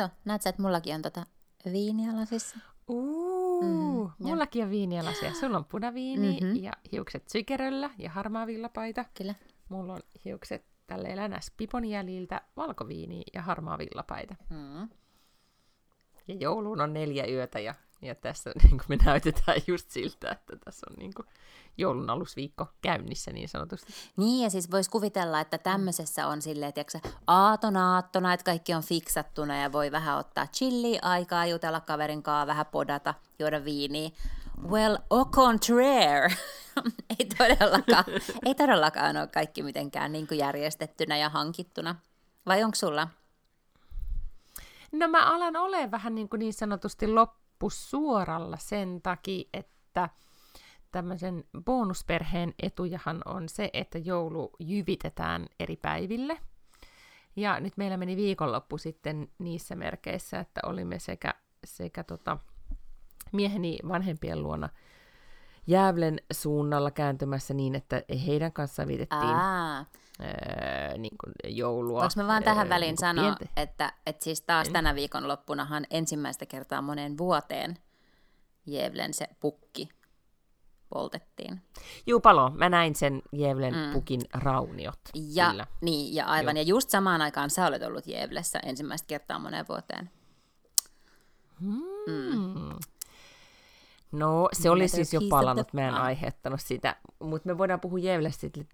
Kato, näet sä, että mullakin on tota viiniä lasissa? Uu, mm, mullakin on viinialasia. Sulla on punaviini Mhm. ja hiukset sykeröllä ja harmaa villapaita. Kyllä. Mulla on hiukset tälle länäs pipon jäljiltä, valkoviini ja harmaa villapaita. Mm. Ja jouluun on neljä yötä ja, ja tässä niin me näytetään just siltä, että tässä on niin kuin, joulun alusviikko käynnissä niin sanotusti. Niin, ja siis voisi kuvitella, että tämmöisessä on silleen, tiiäksä, aaton aattona, että kaikki on fiksattuna ja voi vähän ottaa chilliä aikaa, jutella kaverin kanssa, vähän podata, juoda viiniä. Well, au contraire. ei, todellakaan, ei todellakaan ole kaikki mitenkään niin kuin järjestettynä ja hankittuna. Vai onko sulla? No mä alan ole vähän niin, kuin niin sanotusti loppusuoralla sen takia, että tämmöisen bonusperheen etujahan on se, että joulu jyvitetään eri päiville. Ja nyt meillä meni viikonloppu sitten niissä merkeissä, että olimme sekä, sekä tota, mieheni vanhempien luona Jäävlen suunnalla kääntymässä niin, että heidän kanssaan vietettiin Aa, ää, niin kuin joulua. voinko mä vaan tähän ää, väliin niin sanoa, että, että siis taas tänä viikonloppunahan ensimmäistä kertaa moneen vuoteen Jevlen se pukki poltettiin. Juu, palo. Mä näin sen Jevlen Mm. pukin rauniot. Ja, Kyllä. niin, ja aivan. Joo. Ja just samaan aikaan sä olet ollut Jevlessä ensimmäistä kertaa moneen vuoteen. Mm. No, se oli siis jo palannut, en pie. aiheuttanut sitä. Mutta me voidaan puhua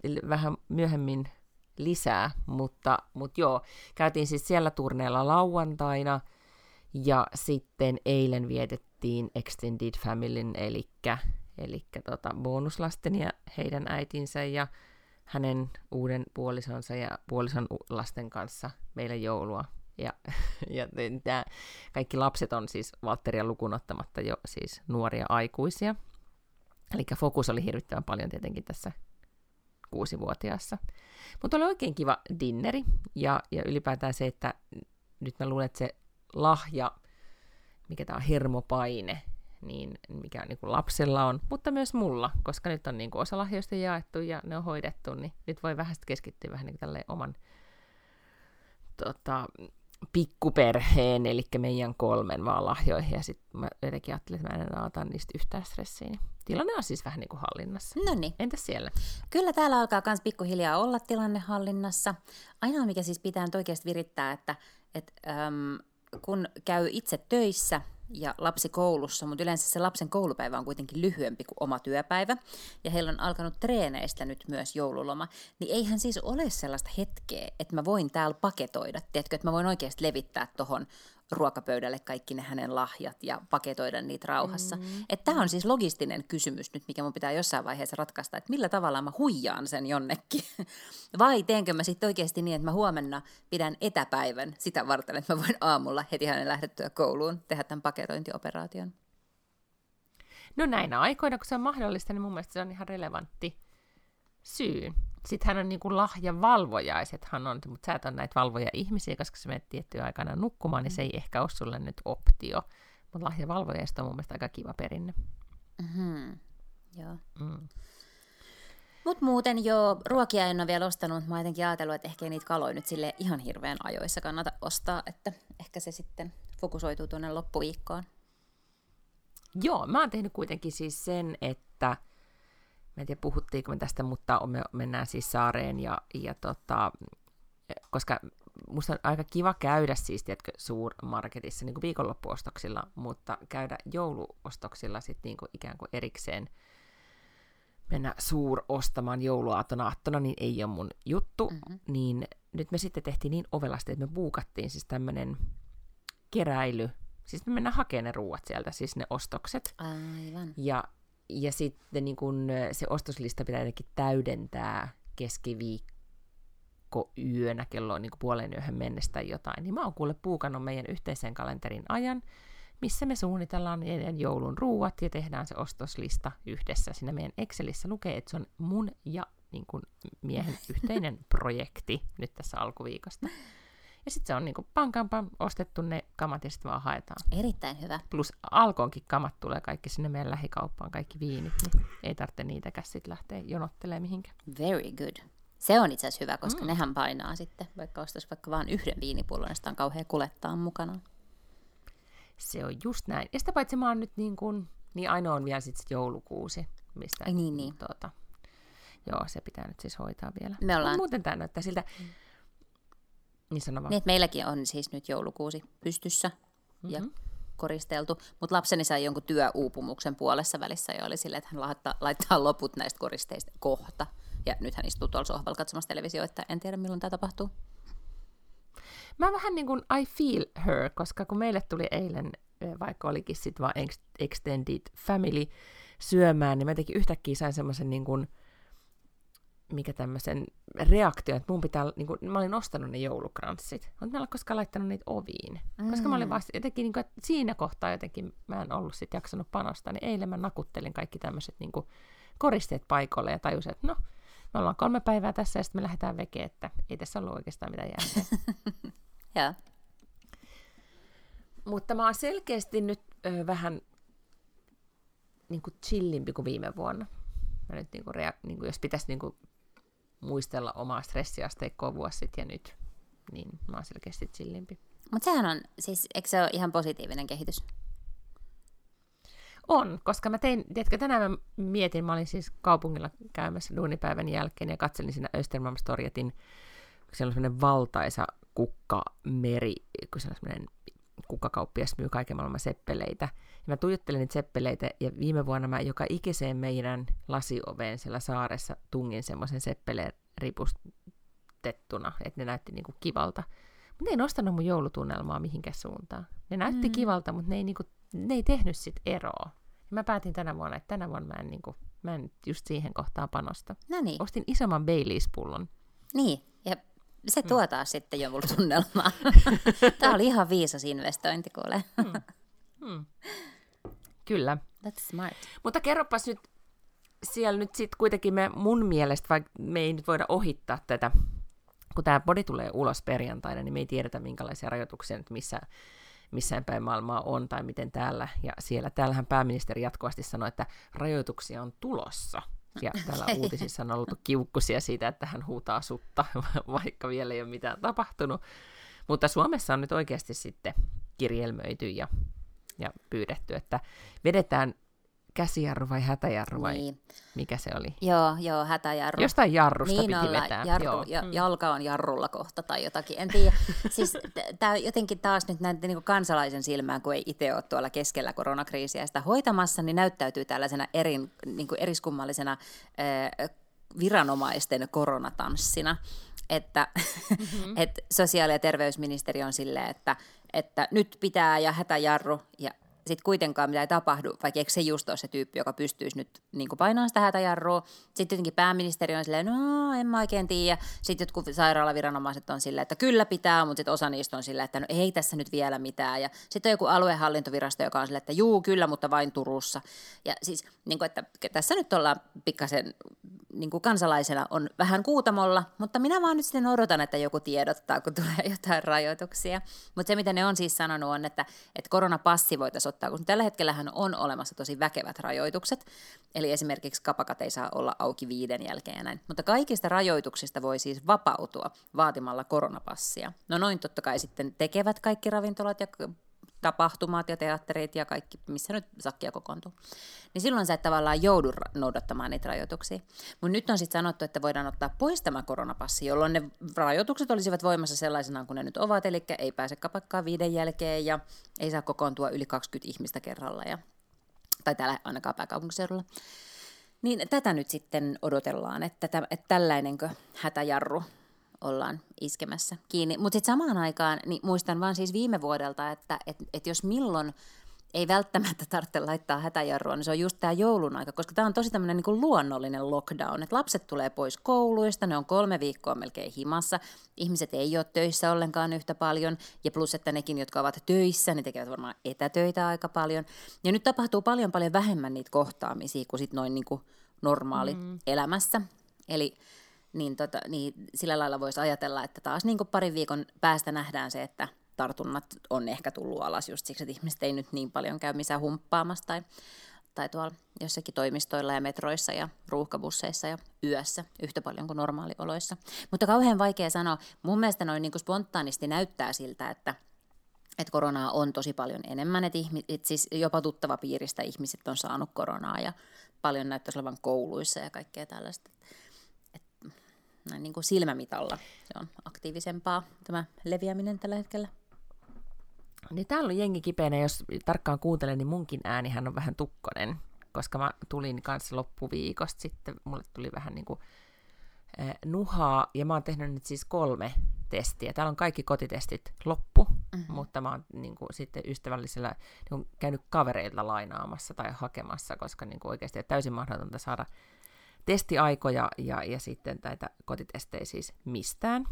li- vähän myöhemmin lisää. Mutta, mutta joo, käytiin siis siellä turneella lauantaina. Ja sitten eilen vietettiin Extended Familyn, eli, eli tota bonuslasten ja heidän äitinsä ja hänen uuden puolisonsa ja puolison lasten kanssa meillä joulua. Ja, ja tää, kaikki lapset on siis Valtteria lukuun ottamatta jo siis nuoria aikuisia. Eli fokus oli hirvittävän paljon tietenkin tässä kuusivuotiaassa. Mutta oli oikein kiva dinneri ja, ja ylipäätään se, että nyt mä luulen, että se lahja, mikä tämä on hermopaine, niin mikä niin kuin lapsella on, mutta myös mulla, koska nyt on niin kuin osa lahjoista jaettu ja ne on hoidettu, niin nyt voi vähän keskittyä vähän niin kuin oman tota, pikkuperheen, eli meidän kolmen vaan lahjoihin, ja sitten mä jotenkin ajattelin, että mä en enää ota niistä yhtään stressiä. Niin tilanne on siis vähän niin kuin hallinnassa. No niin. Entäs siellä? Kyllä täällä alkaa myös pikkuhiljaa olla tilanne hallinnassa. Ainoa, mikä siis pitää nyt oikeasti virittää, että, että äm, kun käy itse töissä ja lapsi koulussa, mutta yleensä se lapsen koulupäivä on kuitenkin lyhyempi kuin oma työpäivä, ja heillä on alkanut treeneistä nyt myös joululoma, niin eihän siis ole sellaista hetkeä, että mä voin täällä paketoida, tiedätkö, että mä voin oikeasti levittää tuohon ruokapöydälle kaikki ne hänen lahjat ja paketoida niitä rauhassa. Mm. Että tämä on siis logistinen kysymys nyt, mikä mun pitää jossain vaiheessa ratkaista, että millä tavalla mä huijaan sen jonnekin. Vai teenkö mä sitten oikeasti niin, että mä huomenna pidän etäpäivän sitä varten, että mä voin aamulla heti hänen lähdettyä kouluun tehdä tämän paketointioperaation. No näinä aikoina, kun se on mahdollista, niin mun mielestä se on ihan relevantti syy. Sitten hän on niin kuin lahjavalvojaisethan on, mutta sä et ole näitä valvoja ihmisiä, koska sä menet tiettyä aikana nukkumaan, niin se ei ehkä ole sulle nyt optio. Mutta lahjavalvojaista on mun mielestä aika kiva perinne. Mm-hmm. Joo. Mm. Mutta muuten joo, ruokia en ole vielä ostanut, mutta mä oon jotenkin ajatellut, että ehkä ei niitä kaloja nyt sille ihan hirveän ajoissa kannata ostaa, että ehkä se sitten fokusoituu tuonne loppuviikkoon. Joo, mä oon tehnyt kuitenkin siis sen, että mä en tiedä puhuttiinko me tästä, mutta me mennään siis saareen ja, ja tota, koska musta on aika kiva käydä siis, tiedätkö, suurmarketissa niin kuin viikonloppuostoksilla, mutta käydä jouluostoksilla sitten niin kuin ikään kuin erikseen mennä suurostamaan jouluaattona aattona, niin ei ole mun juttu. Mm-hmm. Niin nyt me sitten tehtiin niin ovelasti, että me buukattiin siis tämmönen keräily, siis me mennään hakemaan ne ruuat sieltä, siis ne ostokset. Aivan. Ja, ja sitten niin kun se ostoslista pitää jotenkin täydentää keskiviikko pakkoyönä kello niin puolen yöhön mennessä tai jotain, niin mä oon kuule puukannut meidän yhteisen kalenterin ajan, missä me suunnitellaan meidän joulun ruuat ja tehdään se ostoslista yhdessä. Siinä meidän Excelissä lukee, että se on mun ja niin kuin miehen yhteinen projekti nyt tässä alkuviikosta. Ja sitten se on niinku pankampa ostettu ne kamat ja sitten vaan haetaan. Erittäin hyvä. Plus alkoonkin kamat tulee kaikki sinne meidän lähikauppaan, kaikki viinit, niin ei tarvitse niitäkään sitten lähteä jonottelemaan mihinkään. Very good. Se on itse asiassa hyvä, koska mm. nehän painaa sitten, vaikka ostaisi vaikka vain yhden viinipullon, niin sitä on kauhean kulettaa mukana. Se on just näin. Ja sitä paitsi mä oon nyt niin kuin, niin ainoa on vielä sitten joulukuusi, mistä Ai niin, niin. Tuota, joo, se pitää nyt siis hoitaa vielä. Me ollaan... Muuten tämä näyttää siltä, mm niin sano vaan. Niin, että meilläkin on siis nyt joulukuusi pystyssä mm-hmm. ja koristeltu, mutta lapseni sai jonkun työuupumuksen puolessa välissä ja oli silleen, että hän laittaa, laittaa loput näistä koristeista kohta. Ja nyt hän istuu tuolla sohvalla katsomassa televisioita, en tiedä milloin tämä tapahtuu. Mä vähän niin kuin I feel her, koska kun meille tuli eilen, vaikka olikin sitten vaan extended family syömään, niin mä jotenkin yhtäkkiä sain semmoisen niin kuin, mikä tämmöisen reaktion, että mun pitää, niin kuin, mä olin ostanut ne joulukranssit, mutta mä en ole koskaan laittanut niitä oviin. Mm. Koska mä olin mm. vasta jotenkin, niin kuin, että siinä kohtaa jotenkin mä en ollut sit jaksanut panostaa, niin eilen mä nakuttelin kaikki tämmöiset niin kuin, koristeet paikoille ja tajusin, että no, me ollaan kolme päivää tässä ja sitten me lähdetään veke, että ei tässä ollut oikeastaan mitään järkeä. Joo. Mutta mä oon selkeästi nyt ö, vähän niin kuin chillimpi kuin viime vuonna. Mä nyt niin kuin, rea- niin kuin, jos pitäisi niin kuin muistella omaa stressiasteikkoa vuosi sitten ja nyt, niin mä oon selkeästi chillimpi. Mutta sehän on, siis eikö se ole ihan positiivinen kehitys? On, koska mä tein, tiedätkö, tänään mä mietin, mä olin siis kaupungilla käymässä duunipäivän jälkeen ja katselin siinä Östermalmstorjatin, siellä on semmoinen valtaisa kukkameri, kun se on semmoinen kukkakauppias myy kaiken maailman seppeleitä. Ja mä tuijottelin niitä seppeleitä, ja viime vuonna mä joka ikiseen meidän lasioveen siellä saaressa tungin semmoisen seppeleen ripustettuna, että ne näytti niinku kivalta. Mutta ne ei nostanut mun joulutunnelmaa mihinkään suuntaan. Ne näytti mm. kivalta, mutta ne ei, niinku, ne ei tehnyt sit eroa. Ja mä päätin tänä vuonna, että tänä vuonna mä en, niinku, mä en just siihen kohtaan panosta. No niin. Ostin isomman Baileys-pullon. niin, se tuo mm. taas sitten joulutunnelmaa. Tämä oli ihan viisas investointi, kuule. Mm. Mm. Kyllä. That's smart. Mutta kerropas nyt, siellä nyt sitten kuitenkin me mun mielestä, vaikka me ei nyt voida ohittaa tätä, kun tämä body tulee ulos perjantaina, niin me ei tiedetä minkälaisia rajoituksia nyt missä, missään päin maailmaa on tai miten täällä ja siellä. Täällähän pääministeri jatkuvasti sanoi, että rajoituksia on tulossa. Ja täällä uutisissa on ollut kiukkusia siitä, että hän huutaa sutta, vaikka vielä ei ole mitään tapahtunut. Mutta Suomessa on nyt oikeasti sitten kirjelmöity ja, ja pyydetty, että vedetään käsijarru vai hätäjarru vai niin. mikä se oli? Joo, joo, hätäjarru. Jostain jarrusta niin piti olla, vetää. Jarru, joo. Ja, mm. jalka on jarrulla kohta tai jotakin. En tiedä. siis tämä jotenkin taas nyt näin niin kansalaisen silmään, kun ei itse ole tuolla keskellä koronakriisiä sitä hoitamassa, niin näyttäytyy tällaisena erin, niin kuin eriskummallisena äh, viranomaisten koronatanssina. Että mm-hmm. et sosiaali- ja terveysministeri on silleen, että, että nyt pitää ja hätäjarru ja sitten kuitenkaan mitä ei tapahdu, vaikka eikö se just ole se tyyppi, joka pystyisi nyt niin painamaan sitä hätäjarrua. Sitten jotenkin pääministeri on silleen, no en mä oikein tiedä. Sitten jotkut sairaalaviranomaiset on silleen, että kyllä pitää, mutta sitten osa niistä on silleen, että no ei tässä nyt vielä mitään. Ja sitten on joku aluehallintovirasto, joka on silleen, että juu kyllä, mutta vain Turussa. Ja siis, niin kuin, että tässä nyt ollaan pikkasen niin kuin kansalaisena on vähän kuutamolla, mutta minä vaan nyt sitten odotan, että joku tiedottaa, kun tulee jotain rajoituksia. Mutta se, mitä ne on siis sanonut, on, että, että koronapassi voitaisiin ottaa, kun tällä hetkellähän on olemassa tosi väkevät rajoitukset, eli esimerkiksi kapakat ei saa olla auki viiden jälkeen ja näin. Mutta kaikista rajoituksista voi siis vapautua vaatimalla koronapassia. No noin totta kai sitten tekevät kaikki ravintolat ja tapahtumat ja teatterit ja kaikki, missä nyt sakkia kokoontuu. Niin silloin sä et tavallaan joudu noudattamaan niitä rajoituksia. Mutta nyt on sitten sanottu, että voidaan ottaa pois tämä koronapassi, jolloin ne rajoitukset olisivat voimassa sellaisena kuin ne nyt ovat, eli ei pääse kapakkaan viiden jälkeen ja ei saa kokoontua yli 20 ihmistä kerralla, ja, tai täällä ainakaan pääkaupunkiseudulla. Niin tätä nyt sitten odotellaan, että, että tällainenkö hätäjarru ollaan iskemässä kiinni. Mutta sitten samaan aikaan niin muistan vaan siis viime vuodelta, että et, et jos milloin ei välttämättä tarvitse laittaa hätäjarrua, niin se on just tämä joulun aika, koska tämä on tosi tämmöinen niin luonnollinen lockdown, että lapset tulee pois kouluista, ne on kolme viikkoa melkein himassa, ihmiset ei ole töissä ollenkaan yhtä paljon, ja plus, että nekin, jotka ovat töissä, ne tekevät varmaan etätöitä aika paljon, ja nyt tapahtuu paljon paljon vähemmän niitä kohtaamisia kuin sit noin niin kuin normaali mm. elämässä, eli niin, tota, niin sillä lailla voisi ajatella, että taas niin kuin parin viikon päästä nähdään se, että tartunnat on ehkä tullut alas just siksi, että ihmiset ei nyt niin paljon käy missään humppaamassa tai, tai tuolla jossakin toimistoilla ja metroissa ja ruuhkabusseissa ja yössä yhtä paljon kuin normaalioloissa. Mutta kauhean vaikea sanoa. Mun mielestä noin niin kuin spontaanisti näyttää siltä, että että koronaa on tosi paljon enemmän, että ihmi, et siis jopa tuttava piiristä ihmiset on saanut koronaa ja paljon näyttäisi olevan kouluissa ja kaikkea tällaista näin niin kuin silmämitalla se on aktiivisempaa tämä leviäminen tällä hetkellä. Niin täällä on jengi kipeänä, jos tarkkaan kuuntelen, niin munkin äänihän on vähän tukkonen, koska mä tulin kanssa loppuviikosta sitten, mulle tuli vähän niin kuin eh, nuhaa, ja mä oon tehnyt nyt siis kolme testiä. Täällä on kaikki kotitestit loppu, mm-hmm. mutta mä oon niin kuin, sitten ystävällisellä niin kuin, käynyt kavereilta lainaamassa tai hakemassa, koska niin kuin, oikeasti täysin mahdotonta saada testiaikoja ja, ja sitten näitä kotitestejä siis mistään.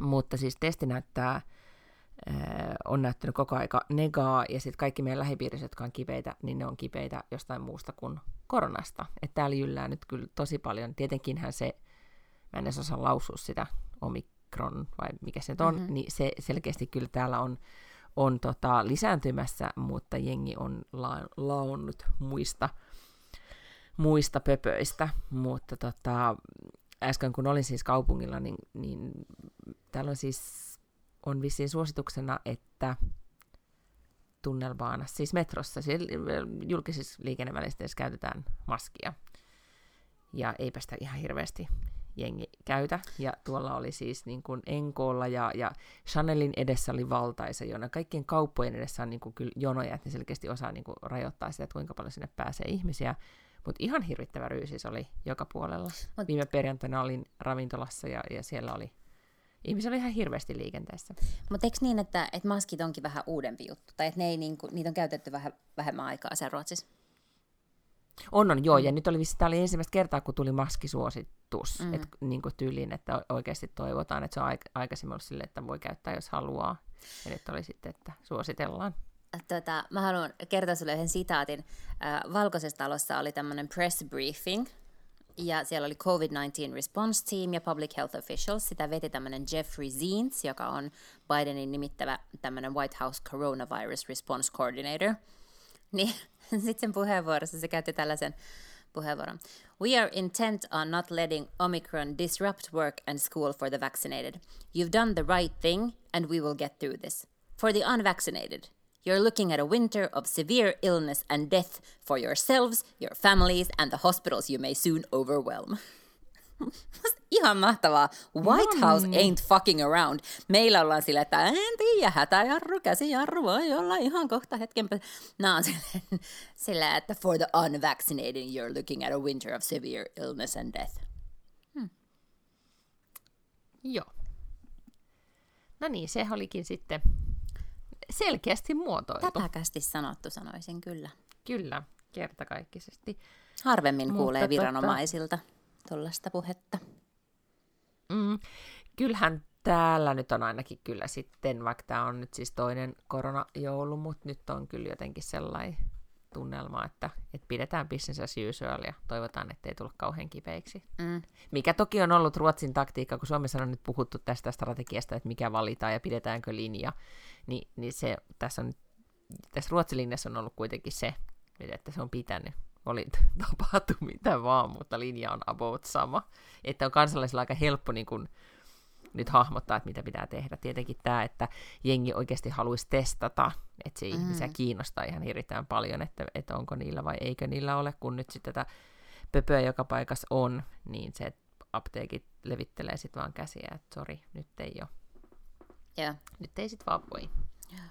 Mutta siis testi näyttää, on näyttänyt koko aika negaa, ja sitten kaikki meidän lähipiirissä, jotka on kipeitä, niin ne on kipeitä jostain muusta kuin koronasta. Että täällä jyllää nyt kyllä tosi paljon. Tietenkinhän se, mä en edes osaa lausua sitä omikron, vai mikä se nyt on, mm-hmm. niin se selkeästi kyllä täällä on, on tota, lisääntymässä, mutta jengi on la- laonnut muista muista pöpöistä, mutta tota, äsken kun olin siis kaupungilla, niin, niin täällä on siis on vissiin suosituksena, että tunnelbaanassa, siis metrossa, siis julkisissa liikennevälineissä käytetään maskia. Ja eipä sitä ihan hirveästi jengi käytä. Ja tuolla oli siis niin kuin Enkoolla ja, ja Chanelin edessä oli valtaisa jona. Kaikkien kauppojen edessä on niin kuin kyllä jonoja, että ne selkeästi osaa niin kuin rajoittaa sitä, että kuinka paljon sinne pääsee ihmisiä. Mutta ihan hirvittävä ryysis oli joka puolella. Mut... Viime perjantaina olin ravintolassa ja, ja siellä oli ihmisiä oli ihan hirveästi liikenteessä. Mutta eikö niin, että, että maskit onkin vähän uudempi juttu? Tai että ne ei, niinku, niitä on käytetty vähän vähemmän aikaa siellä Ruotsissa? On, on, joo. Mm. Ja nyt oli, tämä oli ensimmäistä kertaa, kun tuli maskisuositus. Mm. Että niin kuin tyyliin, että oikeasti toivotaan, että se on aikaisemmin ollut sille, että voi käyttää, jos haluaa. Ja nyt oli sitten, että suositellaan tota, mä haluan kertoa sinulle yhden sitaatin. Äh, Valkoisessa talossa oli tämmöinen press briefing, ja siellä oli COVID-19 response team ja public health officials. Sitä veti tämmöinen Jeffrey Zients, joka on Bidenin nimittävä tämmöinen White House coronavirus response coordinator. Niin sitten sen puheenvuorossa se käytti tällaisen puheenvuoron. We are intent on not letting Omicron disrupt work and school for the vaccinated. You've done the right thing and we will get through this. For the unvaccinated, You're looking at a winter of severe illness and death for yourselves, your families, and the hospitals you may soon overwhelm. Ihan mahtavaa. White House ain't fucking around. Meillä ollaan sillä, että en tiedä, hätäjarru, käsijarru voi olla ihan kohta hetken. Nämä on sillä, sillä, että for the unvaccinated you're looking at a winter of severe illness and death. Hmm. Joo. No niin, se olikin sitten selkeästi muotoiltu. Täpäkästi sanottu, sanoisin kyllä. Kyllä, kertakaikkisesti. Harvemmin Mutta kuulee viranomaisilta tuollaista puhetta. Mm, kyllähän täällä nyt on ainakin kyllä sitten, vaikka tämä on nyt siis toinen koronajoulu, mutta nyt on kyllä jotenkin sellainen tunnelma, että, että pidetään business as usual ja toivotaan, ettei tule kauhean kipeiksi. Mm. Mikä toki on ollut Ruotsin taktiikka, kun Suomessa on nyt puhuttu tästä strategiasta, että mikä valitaan ja pidetäänkö linja, niin, niin se tässä, on, tässä Ruotsin linjassa on ollut kuitenkin se, että se on pitänyt oli tapahtu mitä vaan, mutta linja on about sama. Että on kansalaisilla aika helppo niin kuin, nyt hahmottaa, että mitä pitää tehdä. Tietenkin tämä, että jengi oikeasti haluaisi testata, että se mm. ihmisiä kiinnostaa ihan hirveän paljon, että, että onko niillä vai eikö niillä ole, kun nyt sitten tätä pöpöä joka paikassa on, niin se, että apteekit levittelee sitten vaan käsiä, että sori, nyt ei ole. Yeah. Nyt ei sitten vaan voi. Yeah.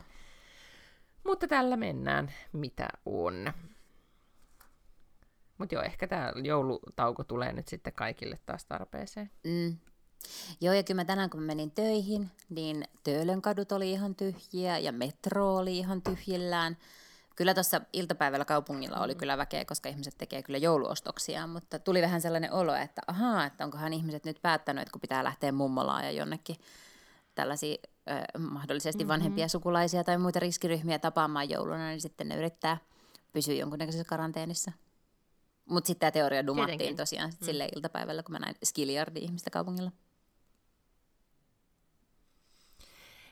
Mutta tällä mennään, mitä on. Mutta joo, ehkä tämä joulutauko tulee nyt sitten kaikille taas tarpeeseen. Mm. Joo, ja kyllä mä tänään kun mä menin töihin, niin Töölön kadut oli ihan tyhjiä ja metro oli ihan tyhjillään. Kyllä tuossa iltapäivällä kaupungilla oli kyllä väkeä, koska ihmiset tekee kyllä jouluostoksia, mutta tuli vähän sellainen olo, että ahaa, että onkohan ihmiset nyt päättänyt, että kun pitää lähteä mummolaan ja jonnekin tällaisia ö, mahdollisesti mm-hmm. vanhempia sukulaisia tai muita riskiryhmiä tapaamaan jouluna, niin sitten ne yrittää pysyä jonkunnäköisessä karanteenissa. Mutta sitten tämä teoria dumattiin Tietenkin. tosiaan mm. sille iltapäivällä, kun mä näin skiljardi ihmistä kaupungilla.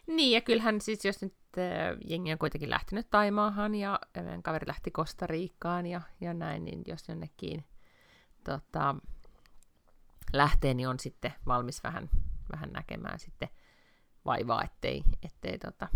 Niin, ja kyllähän siis jos nyt äh, jengi on kuitenkin lähtenyt Taimaahan ja meidän kaveri lähti Kostariikkaan ja, ja näin, niin jos jonnekin tota, lähtee, niin on sitten valmis vähän, vähän näkemään sitten vaivaa, ettei, ettei tota,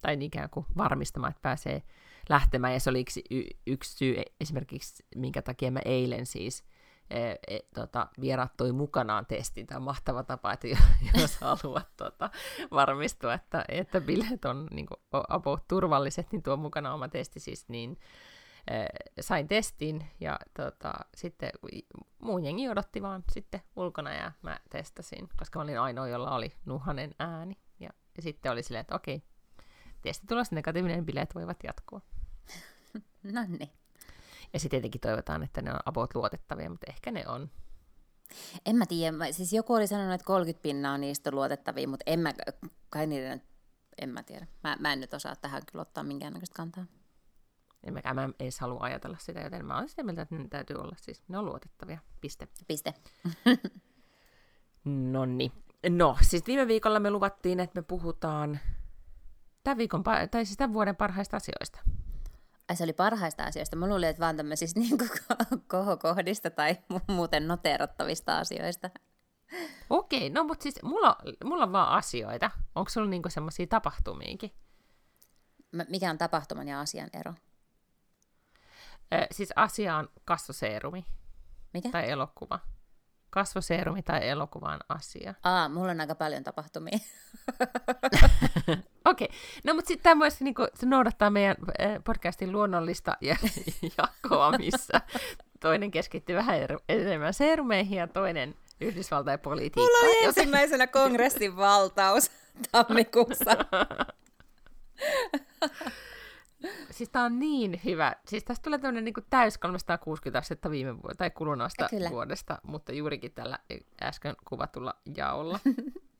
tai ikään kuin varmistamaan, että pääsee lähtemään. Ja se oli yksi, y- yksi syy esimerkiksi, minkä takia mä eilen siis e, e, tota, vieraat toi mukanaan testin. Tämä on mahtava tapa, että jos haluat tota, varmistua, että, että bileet on niin kuin, about turvalliset, niin tuo mukana oma testi siis, niin e, sain testin ja tota, sitten muu jengi odotti vaan sitten ulkona ja mä testasin, koska mä olin ainoa, jolla oli nuhanen ääni. Ja, ja sitten oli silleen, että okei, testitulos negatiivinen bileet voivat jatkua. no niin. Ja sitten tietenkin toivotaan, että ne on about luotettavia, mutta ehkä ne on. En mä tiedä, siis joku oli sanonut, että 30 pinnaa niistä on luotettavia, mutta en mä, kai niiden, en mä tiedä. Mä, mä en nyt osaa tähän kyllä ottaa minkäännäköistä kantaa. En mäkään, mä edes halua ajatella sitä, joten mä olen sitä mieltä, että ne täytyy olla siis, ne on luotettavia, piste. Piste. Nonni. No, siis viime viikolla me luvattiin, että me puhutaan tämän, viikon, tai siis tämän vuoden parhaista asioista. Ai se oli parhaista asioista. Mä luulin, että vaan tämmöisistä niin kohokohdista tai muuten noteerattavista asioista. Okei, no mutta siis mulla, mulla on vaan asioita. Onko sulla niinku semmoisia tapahtumiinkin? Mikä on tapahtuman ja asian ero? Ö, siis asia on kasvoseerumi. Mikä? Tai elokuva kasvoseerumi tai elokuvan asia? Aa, mulla on aika paljon tapahtumia. Okei, okay. no mutta sitten tämä myös niinku, se noudattaa meidän eh, podcastin luonnollista ja, jakoa, missä toinen keskittyy vähän enemmän seerumeihin ja toinen Yhdysvaltain politiikkaan. Mulla oli ensimmäisenä kongressin valtaus tammikuussa. siis tää on niin hyvä. Siis tästä tulee tämmöinen niin täys 360 astetta viime vuodesta tai kulunasta vuodesta, mutta juurikin tällä äsken kuvatulla jaolla.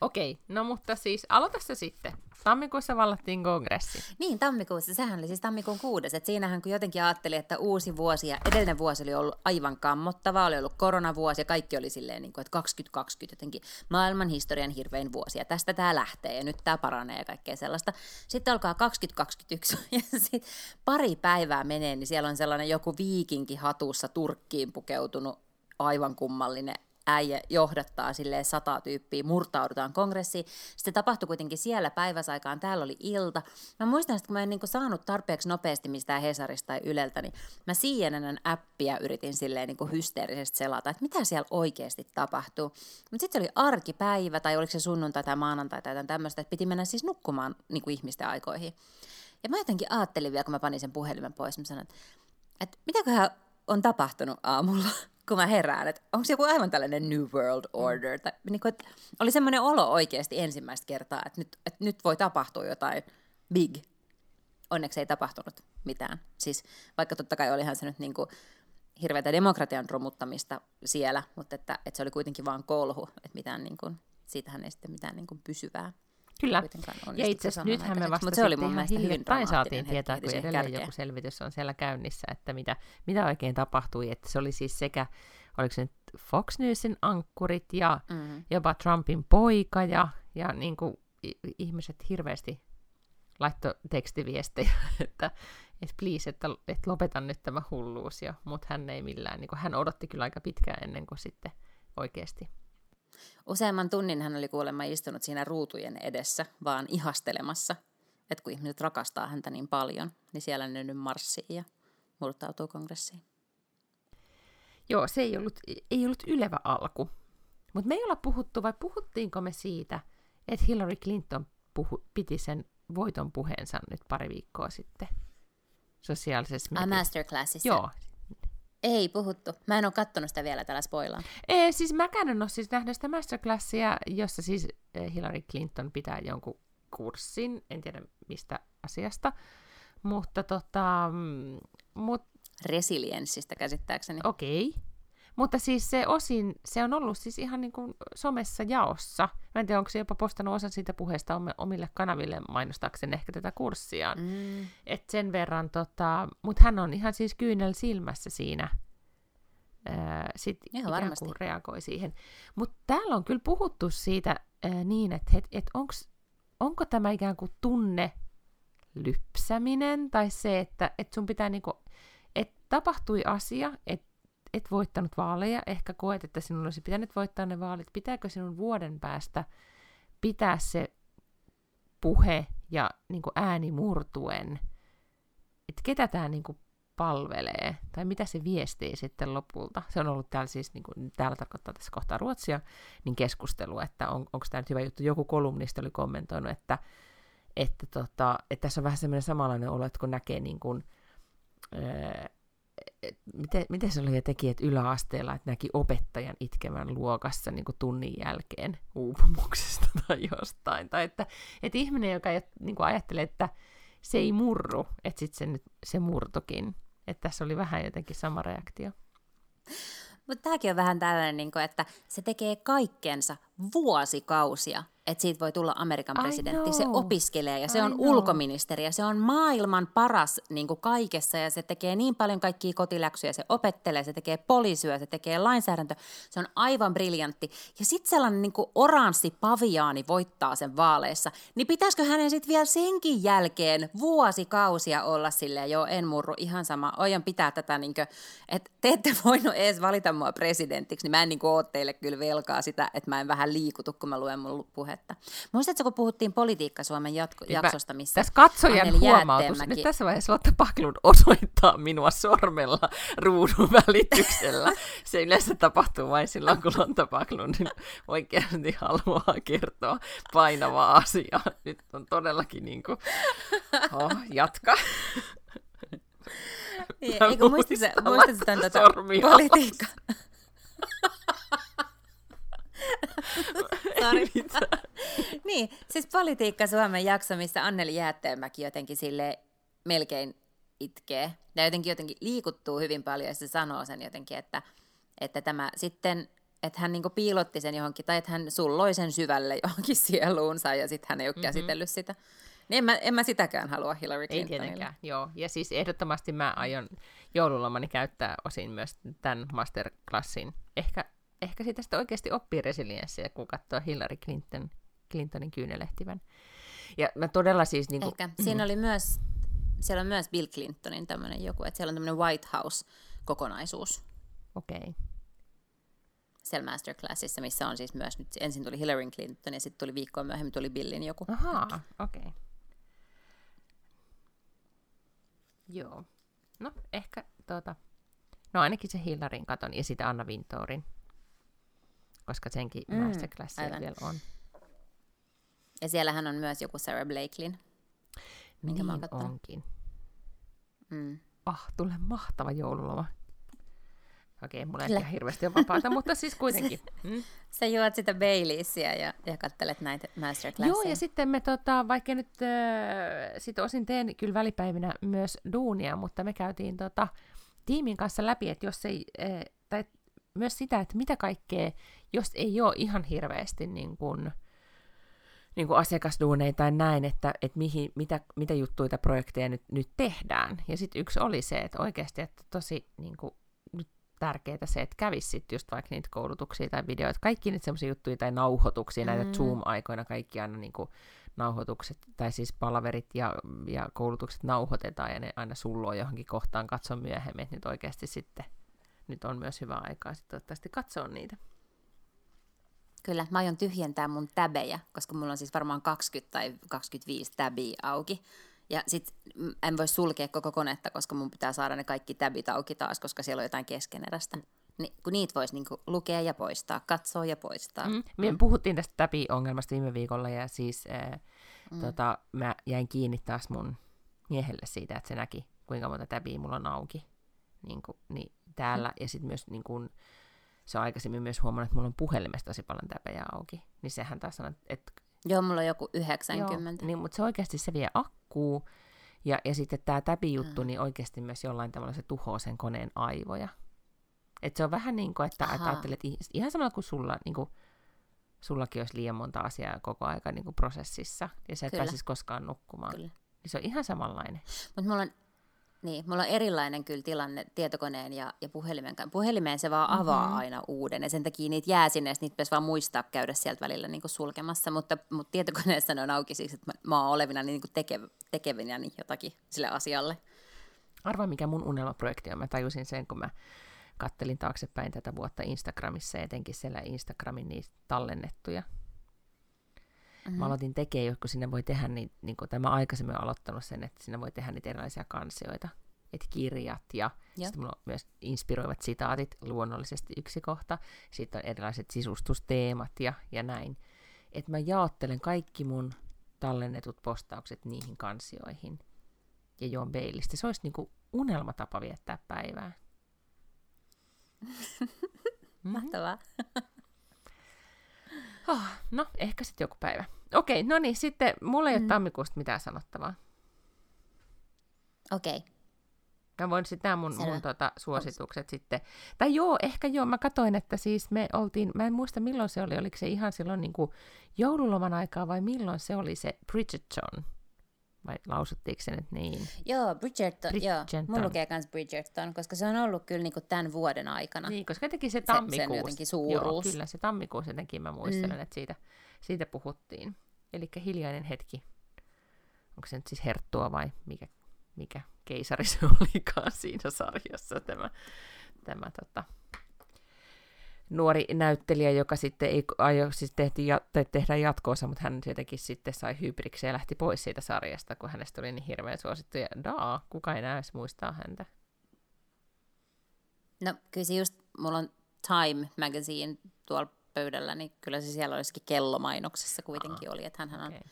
Okei, no mutta siis aloita se sitten. Tammikuussa vallattiin kongressi. Niin, tammikuussa. Sehän oli siis tammikuun kuudes. Et siinähän kun jotenkin ajatteli, että uusi vuosi ja edellinen vuosi oli ollut aivan kammottava, oli ollut koronavuosi ja kaikki oli silleen, niin kuin, että 2020 jotenkin maailman historian hirvein vuosi ja tästä tämä lähtee ja nyt tämä paranee ja kaikkea sellaista. Sitten alkaa 2021 ja sitten pari päivää menee, niin siellä on sellainen joku viikinki hatussa Turkkiin pukeutunut aivan kummallinen äijä johdattaa sille sata tyyppiä, murtaudutaan kongressiin. Sitten tapahtui kuitenkin siellä päiväsaikaan, täällä oli ilta. Mä muistan, että kun mä en niin saanut tarpeeksi nopeasti mistään Hesarista tai Yleltä, niin mä CNNn appia yritin silleen niin hysteerisesti selata, että mitä siellä oikeasti tapahtuu. Mutta sitten se oli arkipäivä, tai oliko se sunnuntai tai maanantai tai tämmöistä, että piti mennä siis nukkumaan niin kuin ihmisten aikoihin. Ja mä jotenkin ajattelin vielä, kun mä panin sen puhelimen pois, mä sanoin, että, että mitäköhän on tapahtunut aamulla kun mä herään, että onko se joku aivan tällainen New World Order. Mm. Tai, niin kuin, että oli semmoinen olo oikeasti ensimmäistä kertaa, että nyt, että nyt voi tapahtua jotain big. Onneksi ei tapahtunut mitään. Siis vaikka totta kai olihan se nyt niin kuin hirveätä demokratian romuttamista siellä, mutta että, että se oli kuitenkin vaan kolhu, että mitään niin kuin, siitähän ei sitten mitään niin kuin pysyvää Kyllä. Ja itse asiassa nythän me vasta se oli mun hyvin saatiin tietää, kun edelleen kärkeä. joku selvitys on siellä käynnissä, että mitä, mitä oikein tapahtui. Että se oli siis sekä, oliko se nyt Fox Newsin ankkurit ja mm. jopa Trumpin poika ja, ja niin kuin ihmiset hirveästi laittoi tekstiviestejä, että et please, että, että lopetan nyt tämä hulluus, mutta hän ei millään, niin kuin, hän odotti kyllä aika pitkään ennen kuin sitten oikeasti Useamman tunnin hän oli kuulemma istunut siinä ruutujen edessä, vaan ihastelemassa, että kun ihmiset rakastaa häntä niin paljon, niin siellä ne nyt marssii ja murtautuu kongressiin. Joo, se ei ollut, ei ollut ylevä alku. Mutta me ei olla puhuttu, vai puhuttiinko me siitä, että Hillary Clinton puhu, piti sen voiton puheensa nyt pari viikkoa sitten sosiaalisessa mediassa? masterclassissa. Joo, ei puhuttu. Mä en ole kattonut sitä vielä tällä spoilaa. Ei, siis mäkään en ole siis nähnyt sitä masterclassia, jossa siis eh, Hillary Clinton pitää jonkun kurssin, en tiedä mistä asiasta, Mutta tota, mm, mut, Resilienssistä käsittääkseni. okei. Mutta siis se osin, se on ollut siis ihan niin kuin somessa jaossa. Mä en tiedä, onko se jopa postannut osan siitä puheesta omille kanaville mainostaakseen ehkä tätä kurssiaan. Mm. Et sen verran, tota, mutta hän on ihan siis kyynel silmässä siinä. Sitten Ihan ikään varmasti. kuin reagoi siihen. Mutta täällä on kyllä puhuttu siitä ää, niin, että et, et onks, onko tämä ikään kuin tunne lypsäminen tai se, että et sun pitää niinku, että tapahtui asia, että et voittanut vaaleja, ehkä koet, että sinun olisi pitänyt voittaa ne vaalit, pitääkö sinun vuoden päästä pitää se puhe ja niin kuin ääni murtuen, että ketä tämä niin kuin palvelee, tai mitä se viestii sitten lopulta. Se on ollut täällä siis, niin kuin, täällä tarkoittaa tässä kohtaa Ruotsia, niin keskustelu, että on, onko tämä nyt hyvä juttu. Joku kolumnisti oli kommentoinut, että, että, tota, että tässä on vähän semmoinen samanlainen olo, että kun näkee niin kuin, ää, et miten, miten se oli ja teki, että yläasteella, että näki opettajan itkevän luokassa niin kuin tunnin jälkeen uupumuksesta tai jostain. Tai että, että ihminen, joka niin kuin ajattelee, että se ei murru, että sitten se, se murtokin. Että tässä oli vähän jotenkin sama reaktio. Mutta tämäkin on vähän tällainen, niin että se tekee kaikkensa vuosikausia, että siitä voi tulla Amerikan presidentti. Se opiskelee ja se I on know. ulkoministeri ja se on maailman paras niin kuin kaikessa ja se tekee niin paljon kaikkia kotiläksyjä, se opettelee, se tekee poliisyä, se tekee lainsäädäntö. Se on aivan briljantti. Ja sitten sellainen niin kuin oranssi paviaani voittaa sen vaaleissa, niin pitäisikö hänen sitten vielä senkin jälkeen vuosikausia olla silleen, joo en murru, ihan sama, oion pitää tätä, niin kuin, että te ette voinut edes valita mua presidentiksi, niin mä en niin kuin, ole teille kyllä velkaa sitä, että mä en vähän liikutu, kun mä luen mun puhetta. Muistatko, kun puhuttiin Politiikka Suomen jatko- mä- jaksosta, missä Tässä katsojan Anneli huomautus. Nyt tässä vaiheessa Lotta Paklund osoittaa minua sormella ruudun välityksellä. Se yleensä tapahtuu vain silloin, kun Lotta Paklund oikeasti haluaa kertoa painavaa asiaa. Nyt on todellakin niin kuin, oh, jatka. Niin, eikö muistatko, muistatko tämän tota, politiikka? Niin, siis Politiikka Suomen jakso, missä Anneli Jäätteenmäki jotenkin sille melkein itkee. Ja jotenkin, jotenkin liikuttuu hyvin paljon ja se sanoo sen jotenkin, että, että tämä sitten, että hän niinku piilotti sen johonkin, tai että hän sulloi sen syvälle johonkin sieluunsa ja sitten hän ei ole mm-hmm. käsitellyt sitä. Niin en mä, en mä sitäkään halua Hillary Ei Clintonille. tietenkään, joo. Ja siis ehdottomasti mä aion joululomani käyttää osin myös tämän masterclassin. Ehkä, ehkä siitä sitten oikeasti oppii resilienssiä, kun katsoo Hillary Clinton, Clintonin kyynelehtivän. Ja mä todella siis... Niin kuin, Ehkä. Siinä oli myös, siellä on myös Bill Clintonin tämmöinen joku, että siellä on tämmöinen White House-kokonaisuus Okei. Okay. siellä masterclassissa, missä on siis myös, nyt ensin tuli Hillary Clinton ja sitten tuli viikkoa myöhemmin tuli Billin joku. Ahaa, okei. Okay. Joo. No, ehkä tuota... No ainakin se Hillaryn katon ja sitten Anna Windourin. Koska senkin mm, masterclassia aivan. vielä on. Ja siellähän on myös joku Sarah Blakelin. Minkä mä oon niin kattonut. onkin. Mm. Ah, tulee mahtava joululoma. Okei, mulla ei ihan hirveästi ole vapaata, mutta siis kuitenkin. Mm. Sä juot sitä Baileysia ja, ja kattelet näitä masterclasseja. Joo, ja sitten me, tota, vaikka nyt äh, sit osin teen kyllä välipäivinä myös duunia, mutta me käytiin tota, tiimin kanssa läpi, että jos ei, äh, tai myös sitä, että mitä kaikkea, jos ei ole ihan hirveästi niin kuin, niin kuin asiakasduuneita tai näin, että, että mihin, mitä, mitä juttuja projekteja nyt, nyt tehdään. Ja sitten yksi oli se, että oikeasti, että tosi niin kuin, nyt tärkeää se, että kävisi sitten just vaikka niitä koulutuksia tai videoita, kaikki niitä semmoisia juttuja tai nauhoituksia, mm. näitä. Zoom-aikoina kaikki aina niin kuin nauhoitukset, tai siis palaverit ja, ja koulutukset nauhoitetaan ja ne aina sulloo johonkin kohtaan katsoa myöhemmin, että nyt oikeasti sitten nyt on myös hyvä aikaa sitten toivottavasti katsoa niitä. Kyllä, mä aion tyhjentää mun täbejä, koska mulla on siis varmaan 20 tai 25 täbiä auki. Ja sit en voi sulkea koko konetta, koska mun pitää saada ne kaikki täbit auki taas, koska siellä on jotain keskeneräistä. Ni, kun niitä voisi niinku lukea ja poistaa, katsoa ja poistaa. Mm. Me puhuttiin tästä täpi-ongelmasta viime viikolla ja siis ää, mm. tota, mä jäin kiinni taas mun miehelle siitä, että se näki, kuinka monta täpiä mulla on auki niin kuin, niin täällä. Ja sitten myös niin kuin, se on aikaisemmin myös huomannut, että mulla on puhelimesta tosi paljon täpejä auki. Niin sehän taas sanoo, että Joo, mulla on joku 90. Joo, niin, mutta se oikeasti se vie akkuu. Ja, ja sitten tämä täpijuttu, mm. niin oikeasti myös jollain tavalla se tuhoaa sen koneen aivoja. Et se on vähän niin kuin, että, että ajattelet ihan samalla kuin sulla, niin kuin, sullakin olisi liian monta asiaa koko aika niin kuin prosessissa, ja sä et pääsisi koskaan nukkumaan. Kyllä. Niin se on ihan samanlainen. Mutta mulla on niin, mulla on erilainen kyllä tilanne tietokoneen ja, ja puhelimen kanssa. Puhelimeen se vaan avaa mm-hmm. aina uuden ja sen takia niitä jää sinne, ja niitä pitäisi vaan muistaa käydä sieltä välillä niin sulkemassa, mutta, mutta tietokoneessa ne on auki siksi, että mä, mä oon olevina niin tekev, tekevinä niin jotakin sille asialle. Arvaa, mikä mun unelmaprojekti on. Mä tajusin sen, kun mä kattelin taaksepäin tätä vuotta Instagramissa, etenkin siellä Instagramin niistä tallennettuja Mm-hmm. Mä aloitin tekemään, kun sinne voi tehdä, niin, niin kuin tämä aikaisemmin on aloittanut sen, että sinne voi tehdä niitä erilaisia kansioita, että kirjat ja ja. sitten mulla on myös inspiroivat sitaatit, luonnollisesti yksi kohta, sitten on erilaiset sisustusteemat ja, ja näin. Että mä jaottelen kaikki mun tallennetut postaukset niihin kansioihin ja juon beilistä. Se olisi niinku unelmatapa viettää päivää. Mahtavaa. Oh, no, ehkä sitten joku päivä. Okei, no niin, sitten mulla ei mm. ole tammikuusta mitään sanottavaa. Okei. Okay. Mä voin sitten nämä mun, mun tota, suositukset Onks? sitten. Tai joo, ehkä joo, mä katsoin, että siis me oltiin, mä en muista milloin se oli, oliko se ihan silloin niin kuin joululoman aikaa vai milloin se oli se Bridgerton vai lausuttiinko se nyt niin? Joo, Bridgerton, Bridgerton. joo. Mulla lukee myös Bridgerton, koska se on ollut kyllä niinku tämän vuoden aikana. Niin, koska jotenkin se tammikuus. Se, sen jotenkin suuruus. Joo, kyllä se tammikuus jotenkin mä muistelen, mm. että siitä, siitä puhuttiin. Eli hiljainen hetki. Onko se nyt siis herttua vai mikä, mikä keisari se olikaan siinä sarjassa tämä, tämä tota, nuori näyttelijä, joka sitten ei aio siis tehti, ja, tehdä jatkoosa, mutta hän jotenkin sitten sai hybriksi ja lähti pois siitä sarjasta, kun hänestä tuli niin hirveän suosittu. Ja daa, kuka ei näe muistaa häntä. No kyllä se just, mulla on Time Magazine tuolla pöydällä, niin kyllä se siellä olisikin kellomainoksessa kuitenkin Aa, oli, että hän okay. on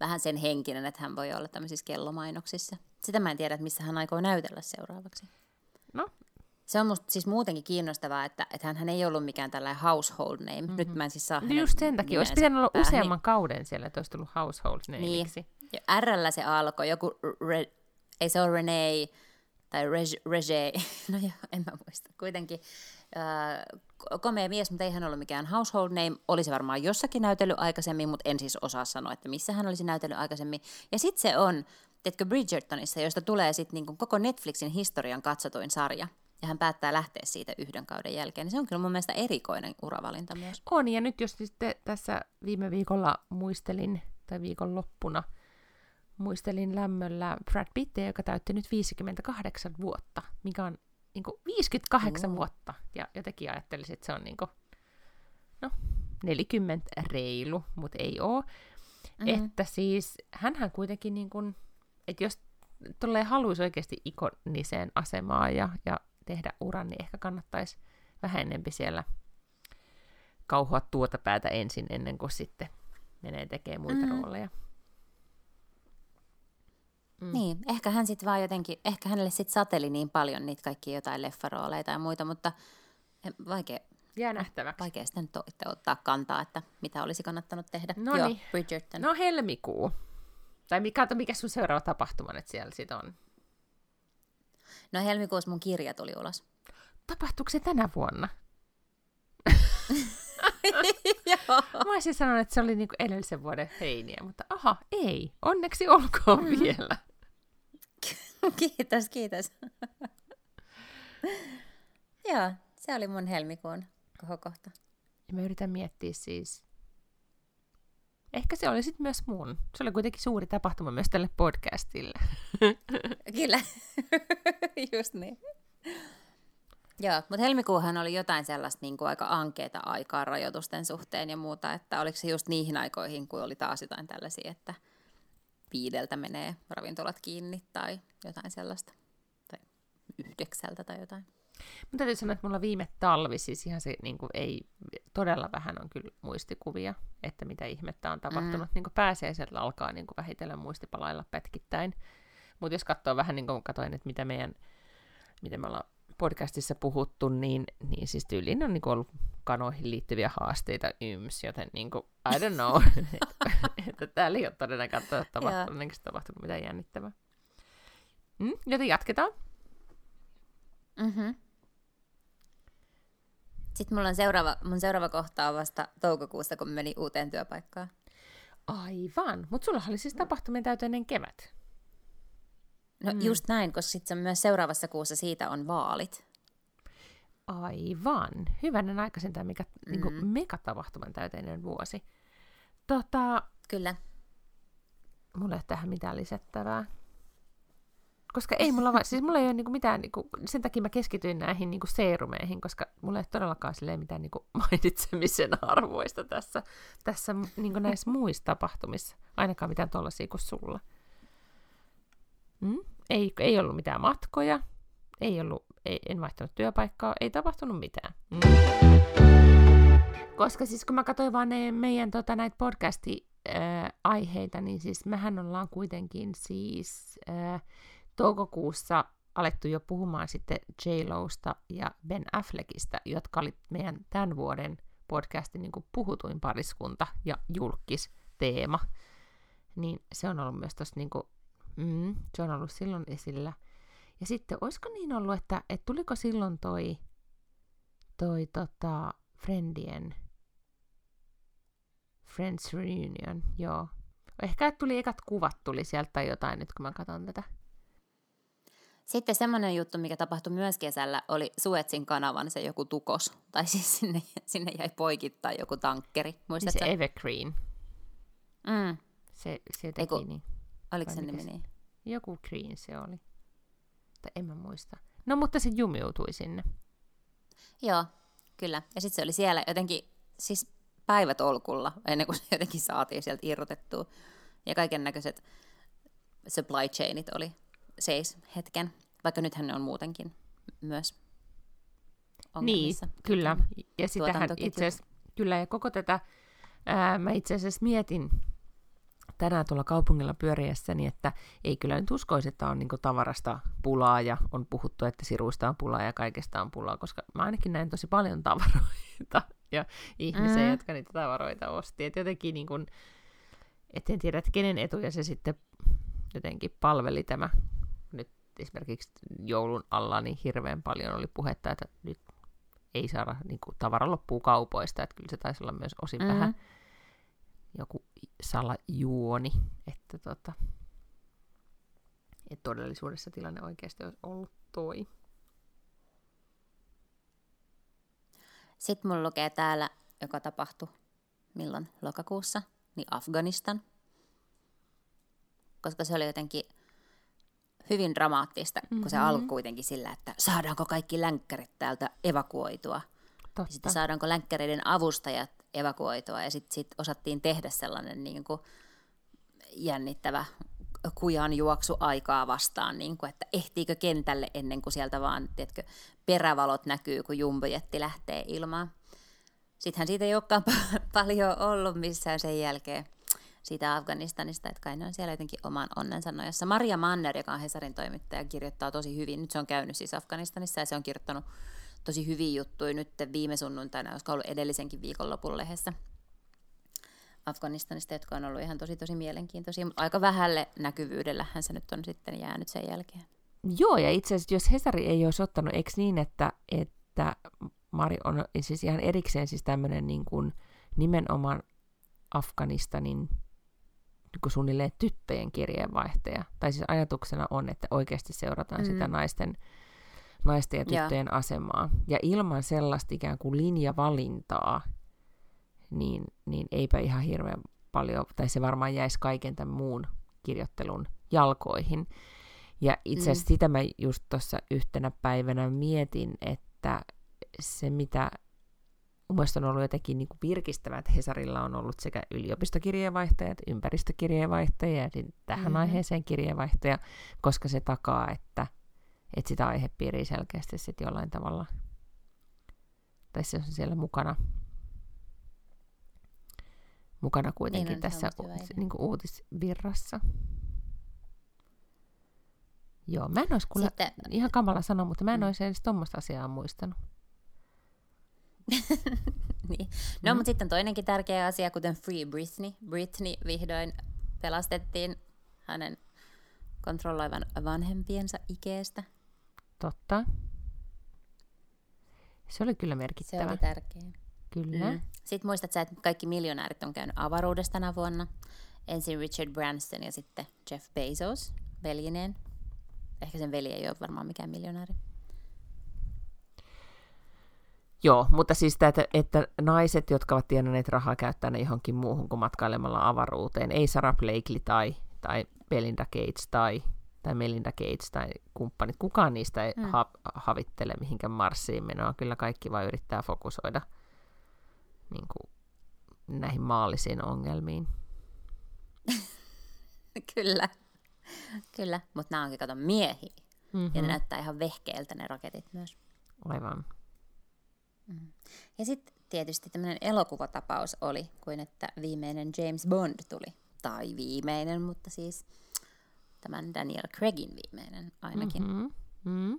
vähän sen henkinen, että hän voi olla tämmöisissä kellomainoksissa. Sitä mä en tiedä, että missä hän aikoo näytellä seuraavaksi. No, se on musta siis muutenkin kiinnostavaa, että, että hän ei ollut mikään tällainen household name. Mm-hmm. Nyt mä en siis saa no just sen takia. Olisi pitänyt olla päähän. useamman kauden siellä, että olisi tullut household name. Niin. Ja R se alkoi. Joku, re, ei se ole Renee tai Rege, no joo, en mä muista. Kuitenkin äh, komea mies, mutta ei hän ollut mikään household name. Olisi varmaan jossakin näytellyt aikaisemmin, mutta en siis osaa sanoa, että missä hän olisi näytellyt aikaisemmin. Ja sitten se on, tiedätkö, Bridgertonissa, josta tulee sitten niinku koko Netflixin historian katsotuin sarja ja hän päättää lähteä siitä yhden kauden jälkeen, niin se on kyllä mun mielestä erikoinen uravalinta myös. On, ja nyt jos sitten tässä viime viikolla muistelin, tai viikon loppuna, muistelin lämmöllä Brad Pittia, joka täytti nyt 58 vuotta, mikä on niin kuin 58 mm. vuotta, ja jotenkin ajattelisin, että se on niin kuin, no, 40 reilu, mutta ei ole. Mm. Että siis, hänhän kuitenkin niin kuin, että jos tulee haluaisi oikeasti ikoniseen asemaan ja, ja tehdä uran, niin ehkä kannattaisi vähän enempi siellä kauhoa tuota päätä ensin, ennen kuin sitten menee tekemään muita mm. rooleja. Mm. Niin, ehkä hän sitten vaan jotenkin, ehkä hänelle sitten sateli niin paljon niitä kaikki jotain leffarooleja tai muita, mutta vaikea, Jää nähtäväksi. Vaikea sitten nyt ottaa kantaa, että mitä olisi kannattanut tehdä. No niin. Bridgerton. No helmikuu. Tai mikä, mikä sun seuraava tapahtuma nyt siellä sitten on? No helmikuussa mun kirja tuli ulos. Tapahtuuko se tänä vuonna? Mä olisin sanonut, että se oli niinku edellisen vuoden heiniä, mutta aha, ei. Onneksi olkoon mm. vielä. kiitos, kiitos. Joo, se oli mun helmikuun kohokohta. Ja mä yritän miettiä siis, Ehkä se oli sitten myös mun. Se oli kuitenkin suuri tapahtuma myös tälle podcastille. Kyllä, just niin. Joo, mutta helmikuuhan oli jotain sellaista niin kuin aika ankeita aikaa rajoitusten suhteen ja muuta, että oliko se just niihin aikoihin, kun oli taas jotain tällaisia, että viideltä menee ravintolat kiinni tai jotain sellaista, tai yhdeksältä tai jotain. Mutta täytyy sanoa, että mulla viime talvi, siis ihan se niin kuin ei, todella vähän on kyllä muistikuvia, että mitä ihmettä on tapahtunut. Mm. Niin kuin pääsiäisellä alkaa niin kuin vähitellen muistipalailla pätkittäin. Mutta jos katsoo vähän, niin kuin katsoin, että mitä meidän, miten me ollaan podcastissa puhuttu, niin, niin siis tyyliin on niin ollut kanoihin liittyviä haasteita yms, joten niin kuin, I don't know, että, täällä ei ole todennäköisesti tapahtunut, tapahtunut mitään jännittävää. Mm? Joten jatketaan. Mm-hmm. Sitten mulla on seuraava, mun seuraava kohta on vasta toukokuussa, kun meni uuteen työpaikkaan. Aivan, mutta sulla oli siis tapahtumien täyteinen kevät. No mm. just näin, koska sitten myös seuraavassa kuussa siitä on vaalit. Aivan. Hyvänen aikaisen tämä mikä, mm. niin kuin megatapahtuman täyteinen vuosi. Tota, Kyllä. Mulla ei ole tähän mitään lisättävää. Koska ei mulla, va- siis mulla ei ole niinku mitään, niinku, sen takia mä keskityin näihin niinku seerumeihin, koska mulla ei ole todellakaan mitään niinku mainitsemisen arvoista tässä, tässä niinku näissä muissa tapahtumissa. Ainakaan mitään tollaisia kuin sulla. Mm? Ei, ei ollut mitään matkoja, ei ollut, ei, en vaihtanut työpaikkaa, ei tapahtunut mitään. Mm. Koska siis kun mä katsoin vaan ne meidän tota, näitä podcasti äh, niin siis mehän ollaan kuitenkin siis äh, toukokuussa alettu jo puhumaan sitten j ja Ben Affleckista, jotka oli meidän tämän vuoden podcastin niin puhutuin pariskunta ja julkis teema. Niin se on ollut myös tossa niin mm, se on ollut silloin esillä. Ja sitten, olisiko niin ollut, että, että tuliko silloin toi, toi tota, Friendien Friends Reunion, joo. Ehkä tuli ekat kuvat tuli sieltä tai jotain nyt, kun mä katson tätä. Sitten semmoinen juttu, mikä tapahtui myös kesällä, oli Suetsin kanavan se joku tukos. Tai siis sinne, sinne jäi poikittaa joku tankkeri. Muistatko? Niin se Evergreen. Mm. Se, se teki Eiku, niin. Oliko se nimi niin? Joku Green se oli. Tai en mä muista. No mutta se jumiutui sinne. Joo, kyllä. Ja sitten se oli siellä jotenkin, siis päivätolkulla, ennen kuin se jotenkin saatiin sieltä irrotettua. Ja kaiken näköiset supply chainit oli seis hetken, vaikka nythän ne on muutenkin myös ongelmissa. Niin, kyllä. Ja sitähän itse asiassa, kyllä, ja koko tätä ää, mä itse asiassa mietin tänään tuolla kaupungilla pyöriessäni, että ei kyllä nyt uskoisi, että on niin tavarasta pulaa ja on puhuttu, että siruista on pulaa ja kaikesta on pulaa, koska mä ainakin näin tosi paljon tavaroita ja ihmisiä, mm. jotka niitä tavaroita osti. Et jotenkin niin kuin, et en tiedä, että kenen etuja se sitten jotenkin palveli tämä nyt esimerkiksi joulun alla, niin hirveän paljon oli puhetta, että nyt ei saada niin kuin, tavara loppuu kaupoista, että kyllä se taisi olla myös osin mm-hmm. vähän joku salajuoni, että tota, et todellisuudessa tilanne oikeasti olisi ollut toi. Sitten mulla lukee täällä, joka tapahtui milloin lokakuussa, niin Afganistan. Koska se oli jotenkin hyvin dramaattista, mm-hmm. kun se mm-hmm. alkoi kuitenkin sillä, että saadaanko kaikki länkkärit täältä evakuoitua. Totta. Ja sitten saadaanko länkkäreiden avustajat evakuoitua. Ja sitten sit osattiin tehdä sellainen niin kuin jännittävä kujan juoksu aikaa vastaan, niin kuin, että ehtiikö kentälle ennen kuin sieltä vaan tiedätkö, perävalot näkyy, kun jumbojetti lähtee ilmaan. Sittenhän siitä ei olekaan paljon ollut missään sen jälkeen siitä Afganistanista, että kai ne on siellä jotenkin oman onnensa nojassa. Maria Manner, joka on Hesarin toimittaja, kirjoittaa tosi hyvin. Nyt se on käynyt siis Afganistanissa ja se on kirjoittanut tosi hyviä juttuja nyt viime sunnuntaina, koska ollut edellisenkin viikonlopun lehdessä Afganistanista, jotka on ollut ihan tosi tosi mielenkiintoisia, mutta aika vähälle näkyvyydellähän se nyt on sitten jäänyt sen jälkeen. Joo, ja itse asiassa jos Hesari ei olisi ottanut, eikö niin, että, että Mari on siis ihan erikseen siis tämmöinen niin kuin nimenomaan Afganistanin niin kuin suunnilleen tyttöjen kirjeenvaihtaja. Tai siis ajatuksena on, että oikeasti seurataan mm. sitä naisten, naisten ja tyttöjen ja. asemaa. Ja ilman sellaista ikään kuin linjavalintaa, niin, niin eipä ihan hirveän paljon, tai se varmaan jäisi kaiken tämän muun kirjoittelun jalkoihin. Ja itse asiassa mm. sitä mä just tuossa yhtenä päivänä mietin, että se mitä mun on ollut jotenkin niin kuin virkistävää, että Hesarilla on ollut sekä yliopistokirjeenvaihtaja että ympäristökirjeenvaihtaja ja tähän mm-hmm. aiheeseen kirjeenvaihtaja, koska se takaa, että, että sitä aihepiiriä selkeästi sitten jollain tavalla, tai se on siellä mukana, mukana kuitenkin niin tässä u- niin kuin uutisvirrassa. Joo, mä en olisi kuule, Sitten... ihan kamala sanoa, mutta mä en mm. olisi edes tuommoista asiaa muistanut. niin. No, mm. mutta sitten toinenkin tärkeä asia, kuten Free Britney. Britney vihdoin pelastettiin hänen kontrolloivan vanhempiensa ikeestä. Totta. Se oli kyllä Se merkittävä. oli tärkeä. kyllä. Mm. Sitten muistat sä, että kaikki miljonäärit on käynyt avaruudessa tänä vuonna. Ensin Richard Branson ja sitten Jeff Bezos veljineen. Ehkä sen veli ei ole varmaan mikään miljonääri. Joo, mutta siis sitä, että, että naiset, jotka ovat tienanneet rahaa, käyttää ne johonkin muuhun kuin matkailemalla avaruuteen. Ei Sarah Blakely tai, tai Belinda Gates tai, tai Melinda Gates tai kumppanit. Kukaan niistä ei Mm. mm. ha, havittele mihinkään Marsiin menoa. Kyllä kaikki vain yrittää fokusoida niin kuin, näihin maallisiin ongelmiin. Kyllä. Kyllä, mutta nämä onkin kato miehiä. Mm-hmm. Ja ne näyttää ihan vehkeiltä ne raketit myös. Aivan. Ja sitten tietysti tämmöinen elokuvatapaus oli, kuin että viimeinen James Bond tuli. Tai viimeinen, mutta siis tämän Daniel Craigin viimeinen ainakin. Mm-hmm. Mm-hmm. Mm.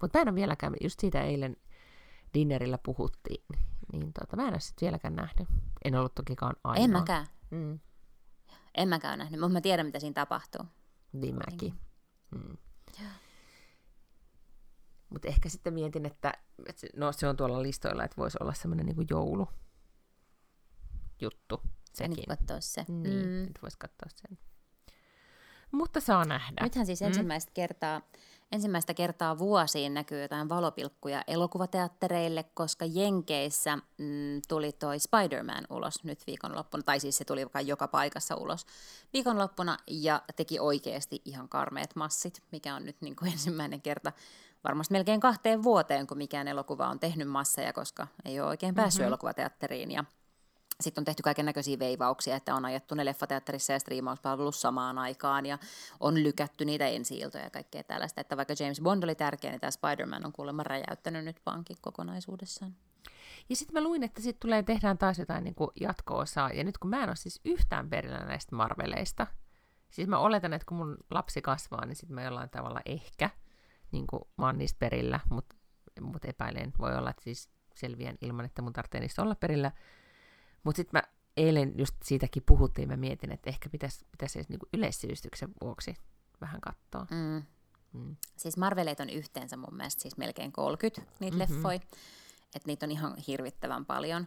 Mutta mä en ole vieläkään, just siitä eilen dinnerillä puhuttiin, niin tota, mä en ole sit vieläkään nähnyt. En ollut tokikaan ainoa. En mäkään. Mm. En mäkään nähnyt, mutta mä tiedän, mitä siinä tapahtuu. Niin mäkin. Mm. Mutta ehkä sitten mietin, että että se- no se on tuolla listoilla, että voisi olla semmoinen niinku joulu juttu Sekin. Nyt katsoa se. Niin, Mm. nyt voisi katsoa sen. Mutta saa nähdä. Nythän siis Mm. ensimmäistä, kertaa, ensimmäistä kertaa vuosiin näkyy jotain valopilkkuja elokuvateattereille, koska Jenkeissä mm, tuli toi Spider-Man ulos nyt viikonloppuna, tai siis se tuli joka paikassa ulos viikonloppuna, ja teki oikeasti ihan karmeet massit, mikä on nyt niin kuin ensimmäinen kerta varmasti melkein kahteen vuoteen, kun mikään elokuva on tehnyt masseja, koska ei ole oikein päässyt mm-hmm. elokuvateatteriin, ja sitten on tehty kaiken näköisiä veivauksia, että on ajettu ne leffateatterissa ja striimauspalvelussa samaan aikaan ja on lykätty niitä ensi-iltoja ja kaikkea tällaista. Että vaikka James Bond oli tärkeä, niin tämä Spider-Man on kuulemma räjäyttänyt nyt pankin kokonaisuudessaan. Ja sitten mä luin, että sitten tulee tehdään taas jotain niin jatko-osaa. Ja nyt kun mä en ole siis yhtään perillä näistä Marveleista, siis mä oletan, että kun mun lapsi kasvaa, niin sitten mä jollain tavalla ehkä, niin kuin mä oon niistä perillä, mutta mut epäilen, voi olla, että siis selviän ilman, että mun tarvitsee niistä olla perillä. Mutta sitten mä eilen just siitäkin puhuttiin, mä mietin, että ehkä pitäisi pitäis edes niinku yleissivistyksen vuoksi vähän katsoa. Mm. Mm. Siis Marveleita on yhteensä mun mielestä siis melkein 30 niitä Mhm. mm-hmm. leffoja, että niitä on ihan hirvittävän paljon.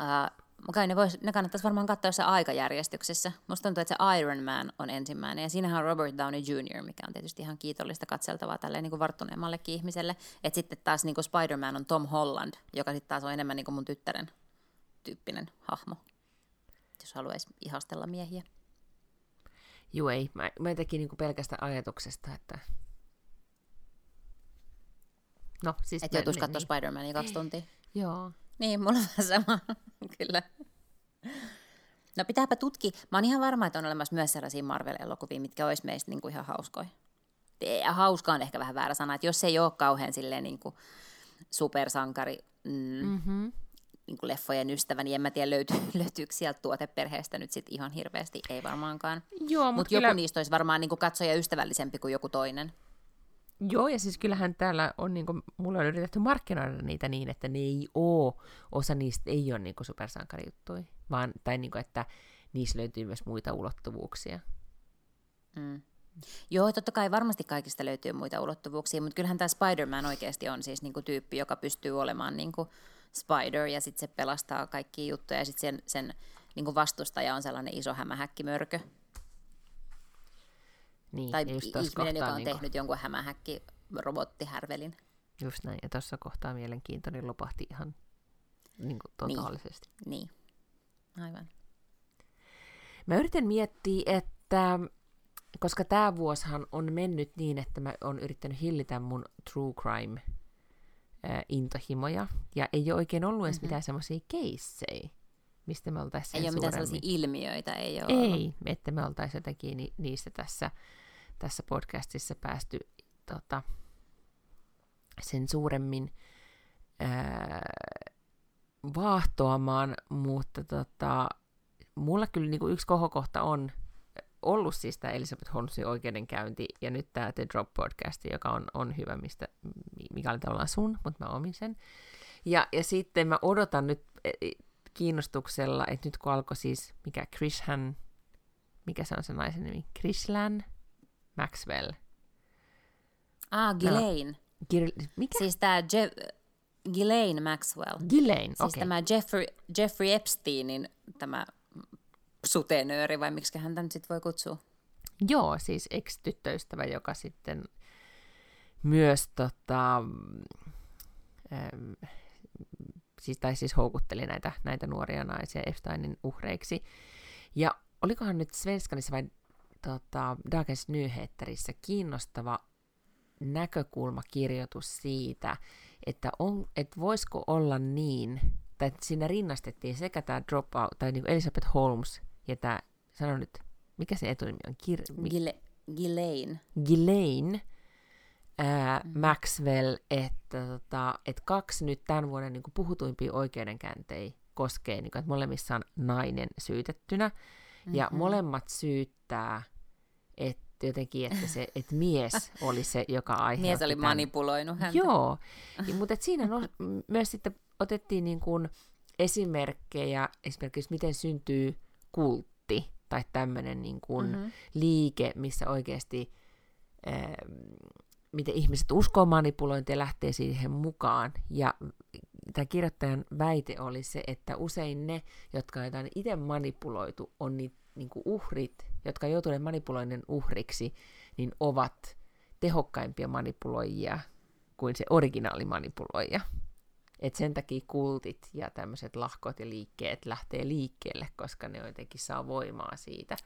Uh, kai ne, vois, ne kannattaisi varmaan katsoa se aikajärjestyksessä. Musta tuntuu, että se Iron Man on ensimmäinen, ja siinähän on Robert Downey Jr., mikä on tietysti ihan kiitollista katseltavaa tälleen niin kuin varttuneemmallekin ihmiselle. Et sitten taas niin kuin Spider-Man on Tom Holland, joka sitten taas on enemmän niin kuin mun tyttären tyyppinen hahmo, jos haluaisi ihastella miehiä. Juu ei, mä, mä tekin niinku pelkästä ajatuksesta, että... No, siis... Että mä- joutuisi niin, katsoa Spider-Mania kaksi tuntia. Joo. Niin, mulla on vähän sama, kyllä. No pitääpä tutki. Mä oon ihan varma, että on olemassa myös sellaisia Marvel-elokuvia, mitkä olisi meistä niinku ihan hauskoja. Ja hauska on ehkä vähän väärä sana, että jos se ei ole kauhean silleen niinku supersankari mm, Mm-hmm. Niinku leffojen ystävä, niin en mä tiedä löytyy, löytyykö sieltä tuoteperheestä nyt sit ihan hirveästi, ei varmaankaan. Joo, Mutta joku kyllä... niistä olisi varmaan niinku katsoja ystävällisempi kuin joku toinen. Joo, ja siis kyllähän täällä on, niinku, mulla on yritetty markkinoida niitä niin, että ne ei oo, osa niistä ei ole niinku supersankarijuttuja, vaan, tai niinku, että niissä löytyy myös muita ulottuvuuksia. Mm. Joo, totta kai varmasti kaikista löytyy muita ulottuvuuksia, mutta kyllähän tämä Spider-Man oikeasti on siis niinku tyyppi, joka pystyy olemaan niinku Spider ja sitten se pelastaa kaikkia juttuja ja sitten sen, sen niinku vastustaja on sellainen iso hämähäkkimörkö. Niin, Tai ihminen, joka on niinku- tehnyt jonkun hämähäkki robottihärvelin. Just näin, ja tuossa kohtaa mielenkiintoinen lopahti ihan niin kuin, totaalisesti. Niin, aivan. Mä yritän miettiä, että koska tämä vuosihan on mennyt niin, että mä oon yrittänyt hillitä mun true crime ää, intohimoja, ja ei ole oikein ollut edes Mhm. mitään semmoisia keissejä, mistä me oltaisiin Ei ole mitään sellaisia ilmiöitä, ei ole ollut. Ei, että me oltaisiin jotenkin ni- niistä tässä, tässä podcastissa päästy tota, sen suuremmin ää, vaahtoamaan, mutta tota, mulla kyllä niinku yksi kohokohta on ollut siis tämä Elisabeth Holmesin oikeudenkäynti ja nyt tämä The Drop podcast, joka on, on hyvä, mistä, mikä oli tavallaan sun, mutta mä omin sen. Ja, ja sitten mä odotan nyt e, e, kiinnostuksella, että nyt kun alkoi siis, mikä Krishan, mikä se on se naisen nimi, Krislan, Maxwell. Ah, Ghislaine. Mikä? Siis tämä Je- Ghislaine Maxwell. Ghislaine, Siis okei. tämä Jeffrey, Jeffrey Epsteinin tämä sutenööri, vai miksi hän nyt sitten voi kutsua? Joo, siis ex-tyttöystävä, joka sitten myös tota, ähm, siis, tai siis houkutteli näitä, näitä nuoria naisia Epsteinin uhreiksi. Ja olikohan nyt Svenskanissa vai tota, Dagens Nyheterissä kiinnostava näkökulmakirjoitus siitä, että, on, että voisiko olla niin, tai että siinä rinnastettiin sekä tämä Dropout, tai niin Elizabeth Holmes ja tämä, sano nyt, mikä se etunimi on? Kir- mi- Gile, Ghislaine. Ghislaine, ää, Maxwell, että, tota, että kaksi nyt tämän vuoden niin puhutuimpia oikeudenkäyntejä koskee, niin kuin, että molemmissa on nainen syytettynä, mm-hmm. ja molemmat syyttää, että jotenkin, että, se, että mies oli se, joka aiheutti Mies oli tämän. manipuloinut häntä. Joo, ja, mutta et siinä no, myös sitten otettiin niin kuin esimerkkejä, esimerkiksi miten syntyy kultti tai tämmöinen niin kuin mm-hmm. liike, missä oikeasti äh, miten ihmiset uskoo manipulointia ja lähtee siihen mukaan. Ja tämä kirjoittajan väite oli se, että usein ne, jotka on jotain itse manipuloitu, on niitä niin kuin uhrit, jotka joutuneet manipuloinnin uhriksi, niin ovat tehokkaimpia manipuloijia kuin se originaali manipuloija. Et sen takia kultit ja tämmöiset lahkot ja liikkeet lähtee liikkeelle, koska ne jotenkin saa voimaa siitä.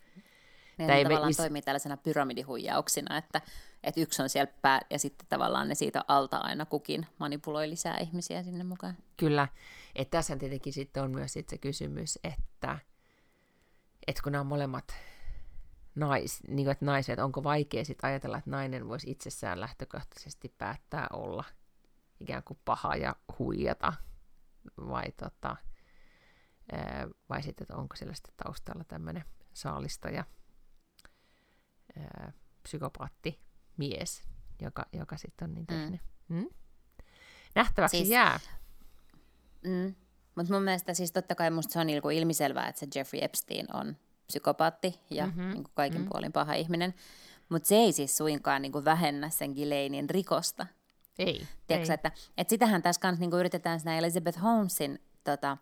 Ne me- tavallaan mis- toimii tällaisena pyramidihuijauksina, että, että yksi on siellä pää, ja sitten tavallaan ne siitä alta aina kukin manipuloi lisää ihmisiä sinne mukaan. Kyllä, että tässä tietenkin sitten on myös sit se kysymys, että, että kun nämä on molemmat nais, niin kuin, että naiset, onko vaikea sitten ajatella, että nainen voisi itsessään lähtökohtaisesti päättää olla ikään kuin paha ja huijata, vai, tota, ää, vai sitten, että onko siellä sitten taustalla tämmöinen saalistaja, ää, psykopaatti mies, joka, joka sitten on niin tehnyt. Mm. Mm? Nähtäväksi siis, jää. Mm. Mutta mun mielestä siis totta kai musta se on niinku ilmiselvää, että se Jeffrey Epstein on psykopaatti ja mm-hmm. niinku kaikin mm-hmm. puolin paha ihminen. Mutta se ei siis suinkaan niinku vähennä sen Ghislainin rikosta. Ei. Tiedätkö, ei. että, että sitähän tässä kanssa niinku yritetään siinä Elizabeth Holmesin tota,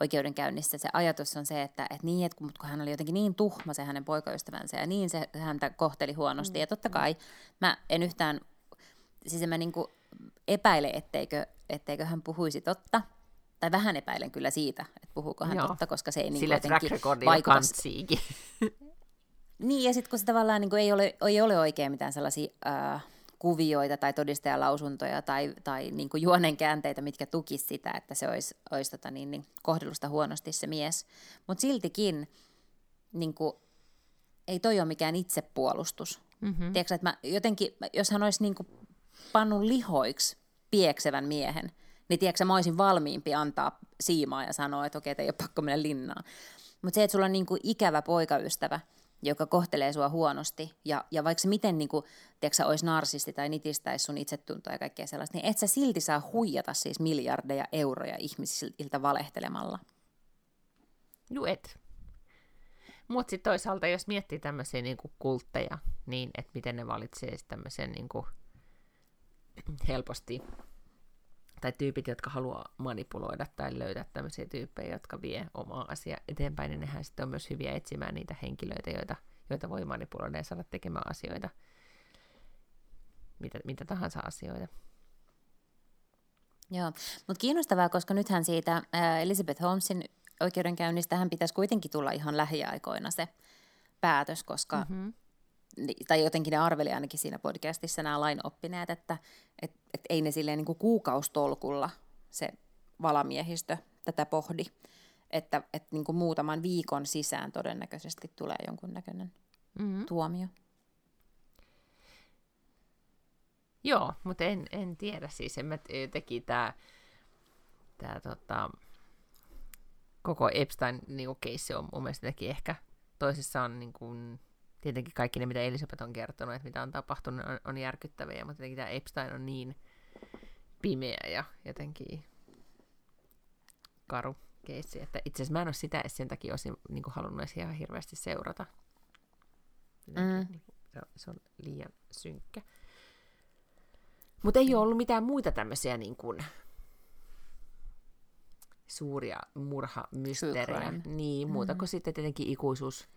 oikeudenkäynnissä. Se ajatus on se, että, että, niin, että kun, kun hän oli jotenkin niin tuhma se hänen poikaystävänsä ja niin se häntä kohteli huonosti. Mm. Ja totta kai mä en yhtään, siis en mä niinku epäile, etteikö, etteikö hän puhuisi totta. Tai vähän epäilen kyllä siitä, että puhuuko hän Joo. totta, koska se ei niinku Sillä track jotenkin vaikuta niin, ja sitten kun se tavallaan niin kuin ei, ole, ei ole oikein mitään sellaisia äh, kuvioita tai todistajalausuntoja tai, tai niin kuin juonen käänteitä, mitkä tukis sitä, että se olisi, olisi tota niin, niin, kohdellusta huonosti se mies. Mutta siltikin niin kuin, ei toi ole mikään itsepuolustus. Mm-hmm. Tiedätkö, että mä jotenkin, jos hän olisi niin kuin pannut lihoiksi pieksevän miehen, niin tiedätkö, mä olisin valmiimpi antaa siimaa ja sanoa, että okei, ei ole pakko mennä linnaan. Mutta se, että sulla on niin kuin ikävä poikaystävä, joka kohtelee sua huonosti, ja, ja vaikka se miten niin kuin, tiedätkö, olisi narsisti tai nitistäisi sun itsetuntoa ja kaikkea sellaista, niin et sä silti saa huijata siis miljardeja euroja ihmisiltä valehtelemalla. Juu, et. Mutta sitten toisaalta, jos miettii tämmöisiä niinku kultteja, niin että miten ne valitsee tämmöisen niinku helposti, tai tyypit, jotka haluaa manipuloida tai löytää tämmöisiä tyyppejä, jotka vie omaa asiaa eteenpäin, niin nehän sitten on myös hyviä etsimään niitä henkilöitä, joita, joita voi manipuloida ja saada tekemään asioita, mitä, mitä tahansa asioita. Joo, mutta kiinnostavaa, koska nythän siitä ää, Elizabeth Holmesin oikeudenkäynnistä hän pitäisi kuitenkin tulla ihan lähiaikoina se päätös, koska, mm-hmm. Tai jotenkin ne arveli ainakin siinä podcastissa nämä lainoppineet, että et, et ei ne silleen niin kuin kuukaustolkulla se valamiehistö tätä pohdi, että et niin kuin muutaman viikon sisään todennäköisesti tulee jonkunnäköinen mm-hmm. tuomio. Joo, mutta en, en tiedä siis. En mä teki tämä tää, tota, koko Epstein niinku, keissi on mun mielestä teki ehkä toisessa on niin kuin, tietenkin kaikki ne, mitä Elisabeth on kertonut, että mitä on tapahtunut, on, on järkyttäviä, mutta tietenkin tämä Epstein on niin pimeä ja jotenkin karu keissi, että itse asiassa mä en ole sitä edes sen takia olisin niin kuin, halunnut edes ihan hirveästi seurata. Jotenkin, Mm. niin kuin, Se on, se on liian synkkä. Mutta ei ole ollut mitään muita tämmöisiä niin kuin, suuria murhamysteerejä. Niin, muuta mm-hmm. kuin sitten tietenkin ikuisuus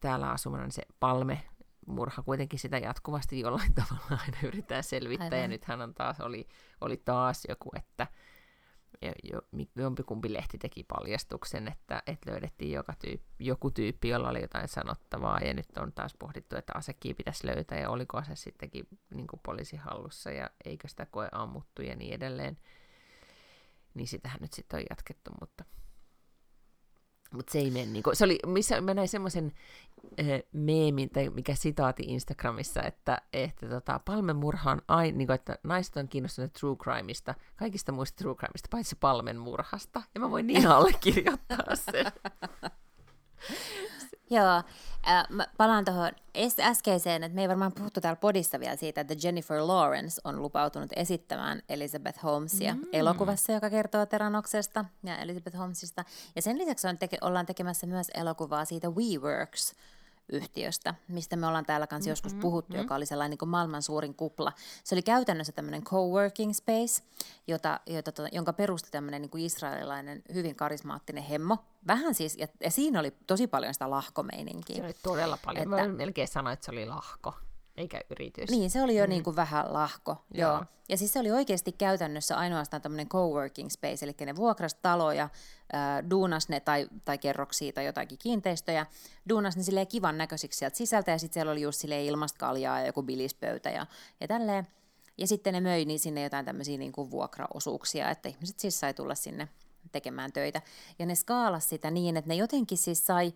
täällä asumana niin se palme murha kuitenkin sitä jatkuvasti jollain tavalla aina yritetään selvittää, Aivan. ja nythän on taas, oli, oli taas joku, että jo, jompikumpi lehti teki paljastuksen, että, että löydettiin joka tyyp, joku tyyppi, jolla oli jotain sanottavaa, ja nyt on taas pohdittu, että asekia pitäisi löytää, ja oliko se sittenkin niin poliisihallussa, ja eikö sitä koe ammuttu, ja niin edelleen. Niin sitähän nyt sitten on jatkettu, mutta mutta se ei mene niin kuin, se oli, missä mä näin semmoisen äh, meemin, tai mikä sitaati Instagramissa, että, että tota, Palmen murha on aina, niin kuin, että naiset on kiinnostuneet true crimeista, kaikista muista true crimeista, paitsi Palmen murhasta. Ja mä voin niin allekirjoittaa sen. Joo, äh, mä palaan tuohon äskeiseen, että me ei varmaan puhuttu täällä podissa vielä siitä, että Jennifer Lawrence on lupautunut esittämään Elizabeth Holmesia mm. elokuvassa, joka kertoo Teranoksesta ja Elizabeth Holmesista. Ja sen lisäksi on teke- ollaan tekemässä myös elokuvaa siitä WeWorks, yhtiöstä, mistä me ollaan täällä kanssa mm-hmm, joskus puhuttu, mm-hmm. joka oli sellainen niin kuin maailman suurin kupla. Se oli käytännössä tämmöinen coworking space, jota, jota, tota, jonka perusti tämmöinen niin kuin israelilainen hyvin karismaattinen hemmo. Vähän siis, ja, ja siinä oli tosi paljon sitä lahkomeininkiä. Se oli todella paljon. Että, Mä melkein sanoin, että se oli lahko eikä yritys. Niin, se oli jo mm. niin kuin vähän lahko. Joo. joo. Ja siis se oli oikeasti käytännössä ainoastaan tämmöinen coworking space, eli ne vuokras taloja, äh, duunas ne tai, tai kerroksia tai jotakin kiinteistöjä, duunas ne silleen kivan näköisiksi sieltä sisältä, ja sitten siellä oli just silleen ilmasta kaljaa ja joku bilispöytä ja, ja tälleen. Ja sitten ne möi niin sinne jotain tämmöisiä niin kuin vuokraosuuksia, että ihmiset siis sai tulla sinne tekemään töitä. Ja ne skaalas sitä niin, että ne jotenkin siis sai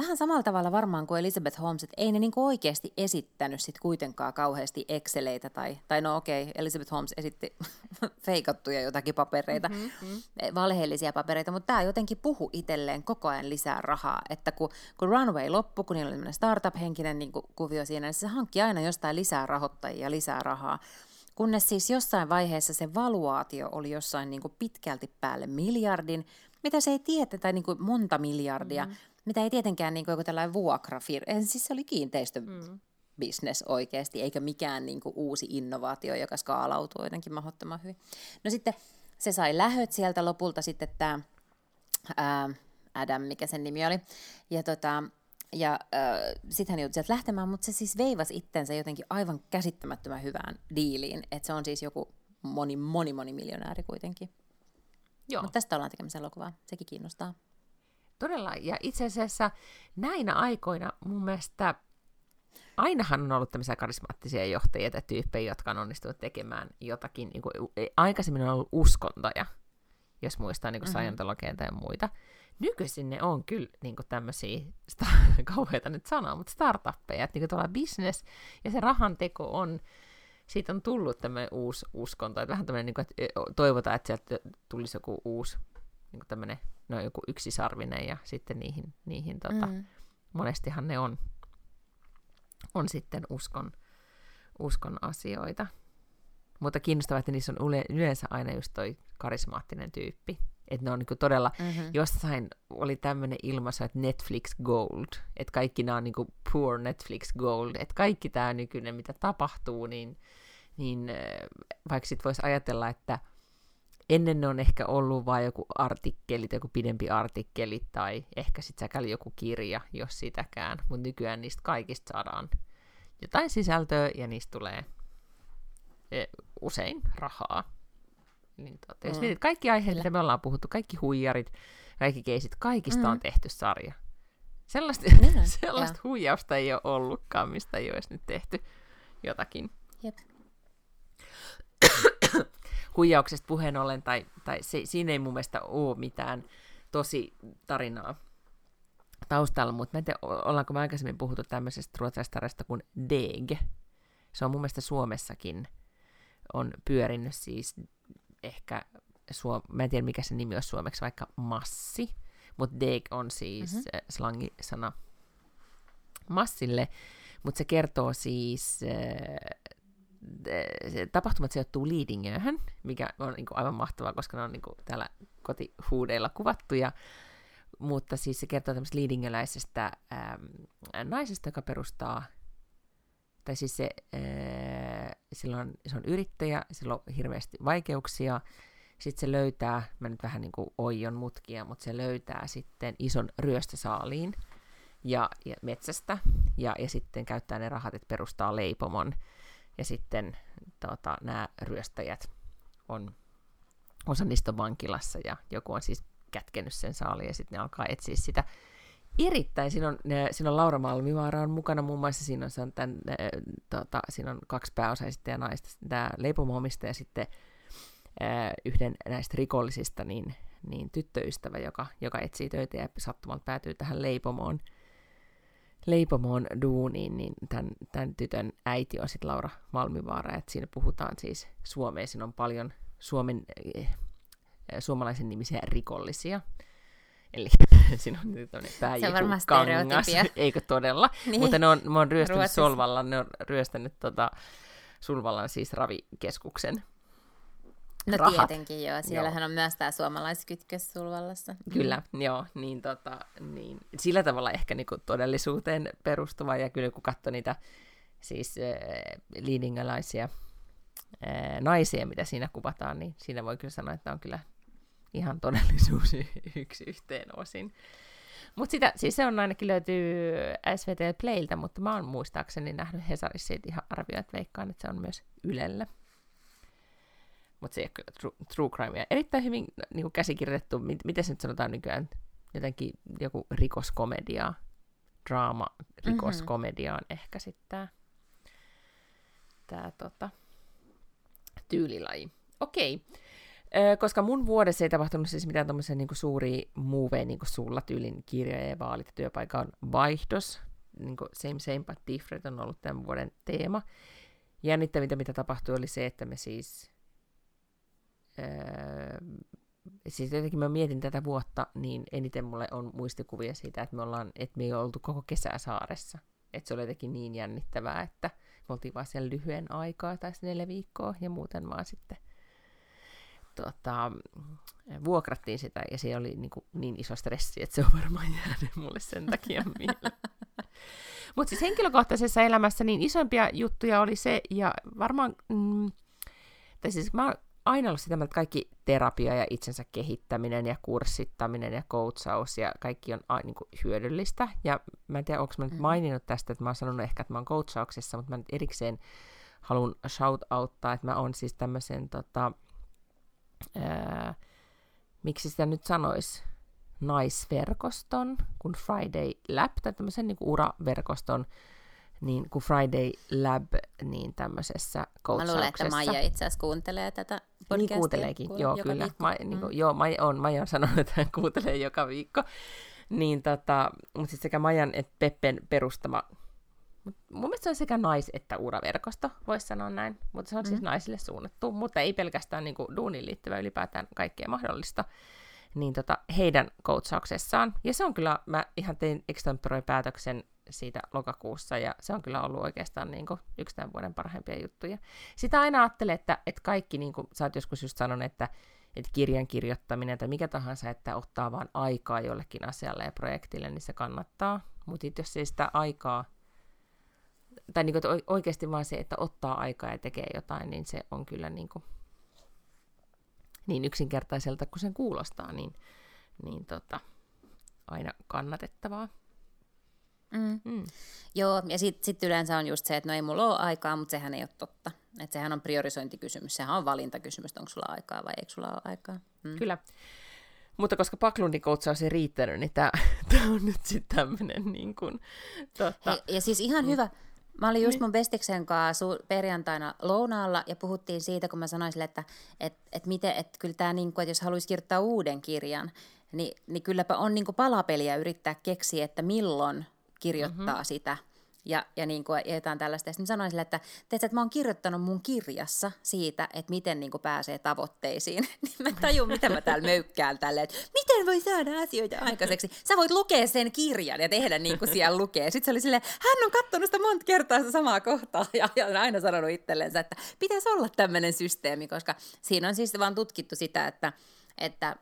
vähän samalla tavalla varmaan kuin Elizabeth Holmes, että ei ne niinku oikeasti esittänyt sit kuitenkaan kauheasti Exceleitä tai, tai no okei, okay, Elizabeth Holmes esitti feikattuja jotakin papereita, mm-hmm. valheellisia papereita, mutta tämä jotenkin puhu itselleen koko ajan lisää rahaa, että kun, kun Runway loppui, kun niillä oli startup-henkinen niinku kuvio siinä, niin se hankki aina jostain lisää rahoittajia, lisää rahaa, kunnes siis jossain vaiheessa se valuaatio oli jossain niinku pitkälti päälle miljardin, mitä se ei tiedä, tai niinku monta miljardia, mm-hmm mitä ei tietenkään niin kuin joku tällainen vuokrafirma, siis se oli kiinteistö, mm business oikeasti, eikä mikään niin kuin uusi innovaatio, joka skaalautuu jotenkin mahdottoman hyvin. No sitten se sai lähöt sieltä lopulta sitten tämä Adam, mikä sen nimi oli, ja tota, ja äh, sitten hän joutui sieltä lähtemään, mutta se siis veivasi itsensä jotenkin aivan käsittämättömän hyvään diiliin, että se on siis joku moni, moni, moni miljonääri kuitenkin. Joo. Mutta tästä ollaan tekemässä elokuvaa, sekin kiinnostaa. Todella, ja itse asiassa näinä aikoina mun mielestä ainahan on ollut tämmöisiä karismaattisia johtajia tai tyyppejä, jotka on onnistunut tekemään jotakin, niin kuin, aikaisemmin on ollut uskontoja, jos muistaa niin mm-hmm. tai muita. Nykyisin ne on kyllä niin kuin tämmöisiä, kauheita nyt sanoa, mutta startuppeja, että niin tuolla business ja se rahanteko on, siitä on tullut tämmöinen uusi uskonto, että vähän tämmöinen, niin kuin, että toivotaan, että sieltä tulisi joku uusi niin tämmöinen, no joku yksisarvinen ja sitten niihin, niihin tota, mm. monestihan ne on, on sitten uskon, uskon asioita. Mutta kiinnostavaa, että niissä on yleensä aina just toi karismaattinen tyyppi. Että ne on niinku todella, mm-hmm. jossain oli tämmöinen ilmaisu, että Netflix Gold, että kaikki nämä on niinku poor Netflix Gold, että kaikki tämä nykyinen, mitä tapahtuu, niin, niin vaikka sitten voisi ajatella, että ennen ne on ehkä ollut vain joku artikkeli, joku pidempi artikkeli, tai ehkä sitten säkäli joku kirja, jos sitäkään, mutta nykyään niistä kaikista saadaan jotain sisältöä, ja niistä tulee e, usein rahaa. Niin tota, jos mm. mietit kaikki aiheet, mitä me ollaan puhuttu, kaikki huijarit, kaikki keisit, kaikista mm. on tehty sarja. Sellaista, mm, sellaista huijausta ei ole ollutkaan, mistä ei olisi nyt tehty jotakin. Jep huijauksesta puheen ollen, tai, tai se, siinä ei mun mielestä ole mitään tosi tarinaa taustalla, mutta mä en tiedä, ollaanko me aikaisemmin puhuttu tämmöisestä ruotsalaisesta kuin Deg. Se on mun mielestä Suomessakin on pyörinyt siis ehkä, suom- mä en tiedä mikä se nimi on suomeksi, vaikka massi, mutta Deg on siis mm-hmm. slangisana massille, mutta se kertoo siis tapahtumat sijoittuu Liidingöhän, mikä on niin kuin aivan mahtavaa, koska ne on niin kuin täällä kotihuudeilla kuvattu, ja mutta siis se kertoo tämmöistä liidingeläisestä ähm, naisesta, joka perustaa, tai siis se, äh, silloin, se on yrittäjä, sillä on hirveästi vaikeuksia, sitten se löytää, mä nyt vähän niin kuin oion mutkia, mutta se löytää sitten ison ryöstösaaliin ja, ja metsästä, ja, ja sitten käyttää ne rahat, että perustaa leipomon, sitten tota, nämä ryöstäjät on, osa niistä on vankilassa, ja joku on siis kätkenyt sen saaliin, ja sitten ne alkaa etsiä sitä. Erittäin, siinä on, siinä on Laura Malmivaara on mukana muun muassa, siinä on, se on tämän, ne, tota, siinä on kaksi pääosaista ja naista, tämä leipomoomista ja sitten yhden näistä rikollisista, niin, niin tyttöystävä, joka, joka etsii töitä ja sattumalta päätyy tähän leipomoon, leipomoon duuniin, niin tämän, tämän tytön äiti on sitten Laura Malmivaara, että siinä puhutaan siis Suomeen, siinä on paljon Suomen, eh, suomalaisen nimisiä rikollisia, Eli siinä on nyt pää Se on varmaan kangas, eikö todella? niin. Mutta ne on, ne on ryöstänyt Ruotsissa. Solvallan, ne on ryöstänyt tota, Sulvallan siis ravikeskuksen. No rahat. tietenkin joo, siellähän joo. on myös tämä suomalaiskytkös Sulvallassa. Kyllä, mm. joo, niin, tota, niin sillä tavalla ehkä niinku todellisuuteen perustuva, ja kyllä kun katsoo niitä siis äh, liidingalaisia äh, naisia, mitä siinä kuvataan, niin siinä voi kyllä sanoa, että on kyllä ihan todellisuus yksi yhteen osin. Mutta sitä, siis se on ainakin löytyy SVT Playltä, mutta mä oon muistaakseni nähnyt Hesarissa siitä ihan arvioit, veikkaan, että se on myös Ylellä. Mutta se ei ole kyllä true, true crime. Erittäin hyvin niin kuin käsikirjoitettu, miten se nyt sanotaan nykyään, jotenkin joku rikoskomedia, draama, rikoskomedia on mm-hmm. ehkä sitten tämä tää, tota, tyylilaji. Okei. Okay koska mun vuodessa ei tapahtunut siis mitään tommosia niin suuria muuveja, niin kuin sulla tyylin kirjoja ja vaalit ja työpaikan vaihdos. Niin kuin same same but different on ollut tämän vuoden teema. Jännittävintä, mitä tapahtui, oli se, että me siis... Öö, siis jotenkin mä mietin tätä vuotta, niin eniten mulle on muistikuvia siitä, että me ollaan, että me ei oltu koko kesää saaressa. Että se oli jotenkin niin jännittävää, että me oltiin vaan siellä lyhyen aikaa, tai neljä viikkoa, ja muuten vaan sitten tota, vuokrattiin sitä ja se oli niin, kuin niin iso stressi, että se on varmaan jäänyt mulle sen takia mieleen. Mutta siis henkilökohtaisessa elämässä niin isompia juttuja oli se, ja varmaan, mm, tai siis mä aina ollut sitä että kaikki terapia ja itsensä kehittäminen ja kurssittaminen ja coachaus ja kaikki on a, niin kuin hyödyllistä. Ja mä en tiedä, onko mä nyt mm. maininnut tästä, että mä oon sanonut ehkä, että mä oon coachauksessa, mutta mä nyt erikseen haluan shout outtaa, että mä oon siis tämmöisen tota, ää, miksi sitä nyt sanoisi, naisverkoston, kun Friday Lab, tai tämmöisen niin uraverkoston, niin kuin Friday Lab, niin tämmöisessä coachauksessa. Mä luulen, että Maija itse asiassa kuuntelee tätä niin podcastia. Niin kuunteleekin, kuule, joo kyllä. Ma, niin kuin, mm. Joo, Maija on, Maija on sanonut, että hän kuuntelee joka viikko. Niin tota, mutta siis sekä Majan että Peppen perustama mun mielestä se on sekä nais- että uraverkosto, voisi sanoa näin. Mutta se on mm. siis naisille suunnattu, mutta ei pelkästään niin kuin, duuniin liittyvä ylipäätään kaikkea mahdollista. Niin tota, heidän coachauksessaan. Ja se on kyllä, mä ihan tein extemporoi päätöksen siitä lokakuussa, ja se on kyllä ollut oikeastaan niin kuin, yksi tämän vuoden parhaimpia juttuja. Sitä aina ajattelee, että, että kaikki, niin kuin sä oot joskus just sanonut, että, että kirjan kirjoittaminen tai mikä tahansa, että ottaa vaan aikaa jollekin asialle ja projektille, niin se kannattaa. Mutta jos ei sitä aikaa tai niin kuin, oikeasti vaan se, että ottaa aikaa ja tekee jotain, niin se on kyllä niin, kuin, niin yksinkertaiselta kuin sen kuulostaa, niin, niin tota, aina kannatettavaa. Mm. Mm. Joo, ja sitten sit yleensä on just se, että no ei mulla ole aikaa, mutta sehän ei ole totta. Että sehän on priorisointikysymys, sehän on valintakysymys, onko sulla aikaa vai eikö sulla ole aikaa. Mm. Kyllä. Mutta koska Paklundin koutsaus ei riittänyt, niin tämä on nyt sitten tämmöinen niin kuin, totta. Hei, ja siis ihan mm. hyvä, Mä olin just niin. mun bestiksen kanssa perjantaina lounaalla ja puhuttiin siitä, kun mä sanoin sille, että et, et miten, et kyllä tämä, niinku, että jos haluaisi kirjoittaa uuden kirjan, niin, niin kylläpä on niinku palapeliä yrittää keksiä, että milloin kirjoittaa mm-hmm. sitä – ja, ja niin kuin jotain tällaista. Ja sitten sanoin sille, että, teet, että mä oon kirjoittanut mun kirjassa siitä, että miten niin kuin pääsee tavoitteisiin. niin mä tajun, mitä mä täällä möykkään tälle, että miten voi saada asioita aikaiseksi. Sä voit lukea sen kirjan ja tehdä niin kuin siellä lukee. Sitten se oli silleen, hän on katsonut sitä monta kertaa sitä samaa kohtaa ja, ja on aina sanonut itsellensä, että pitäisi olla tämmöinen systeemi, koska siinä on siis vaan tutkittu sitä, että että äh,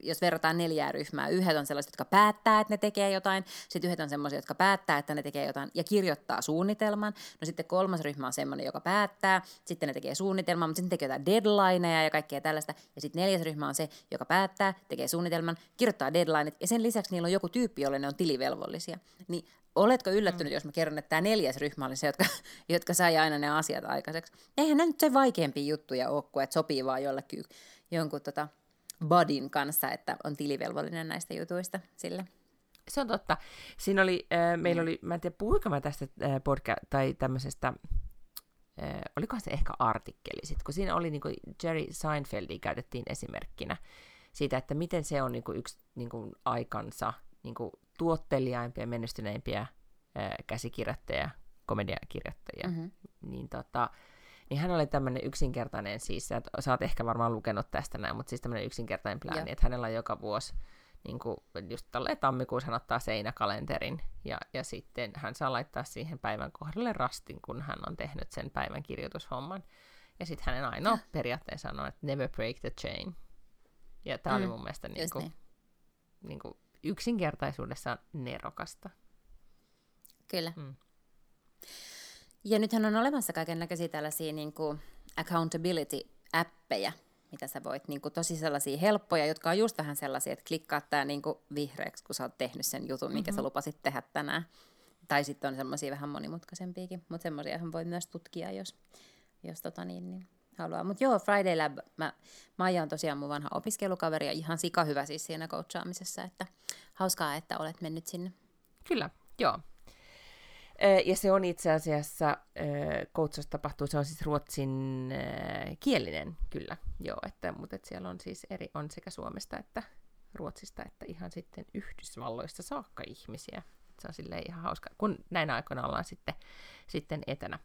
jos verrataan neljää ryhmää, yhdet on sellaiset, jotka päättää, että ne tekee jotain, sitten yhdet on sellaisia, jotka päättää, että ne tekee jotain ja kirjoittaa suunnitelman. No sitten kolmas ryhmä on semmoinen, joka päättää, sitten ne tekee suunnitelman, mutta sitten tekee jotain deadlineja ja kaikkea tällaista. Ja sitten neljäs ryhmä on se, joka päättää, tekee suunnitelman, kirjoittaa deadlineit ja sen lisäksi niillä on joku tyyppi, jolle ne on tilivelvollisia. Niin Oletko yllättynyt, mm. jos mä kerron, että tämä neljäs ryhmä oli se, jotka, jotka sai aina ne asiat aikaiseksi? Eihän ne nyt se vaikeampi juttuja ole kuin, että sopii vaan jollekin jonkun tota budin kanssa, että on tilivelvollinen näistä jutuista sille. Se on totta. Siinä oli, äh, meillä mm. oli, mä en tiedä puhuinko mä tästä äh, podcast, tai tämmöisestä, äh, olikohan se ehkä artikkeli sitten, kun siinä oli niin kuin Jerry Seinfeldia käytettiin esimerkkinä siitä, että miten se on niin kuin yksi niin kuin aikansa niin kuin tuotteliaimpia, menestyneimpiä ää, käsikirjoittajia, komediakirjoittajia, mm-hmm. niin, tota, niin hän oli tämmöinen yksinkertainen siis, että sä oot ehkä varmaan lukenut tästä näin, mutta siis tämmöinen yksinkertainen plääni, yeah. että hänellä on joka vuosi niin kuin just tälleen tammikuussa hän ottaa seinäkalenterin ja, ja sitten hän saa laittaa siihen päivän kohdalle rastin, kun hän on tehnyt sen päivän kirjoitushomman. Ja sitten hänen ainoa periaatteessa on, että never break the chain. Ja tämä mm, oli mun mielestä niin kuin, niin. Niin kuin yksinkertaisuudessaan nerokasta. Kyllä. Mm. Ja nythän on olemassa kaiken näköisiä tällaisia niin kuin accountability-appeja, mitä sä voit, niin kuin tosi sellaisia helppoja, jotka on just vähän sellaisia, että klikkaa tämä niin kuin vihreäksi, kun sä oot tehnyt sen jutun, minkä mm-hmm. sä lupasit tehdä tänään. Tai sitten on semmoisia vähän monimutkaisempiakin, mutta semmoisia voi myös tutkia, jos, jos tota niin, niin haluaa. Mutta joo, Friday Lab, mä, Maija on tosiaan mun vanha opiskelukaveri ja ihan sika hyvä siis siinä coachaamisessa, että hauskaa, että olet mennyt sinne. Kyllä, joo. Ja se on itse asiassa, coachaus tapahtuu, se on siis ruotsin kielinen, kyllä, joo, että, mutta että siellä on siis eri, on sekä Suomesta että Ruotsista, että ihan sitten Yhdysvalloista saakka ihmisiä. Se on silleen ihan hauska, kun näinä aikoina ollaan sitten, sitten etänä.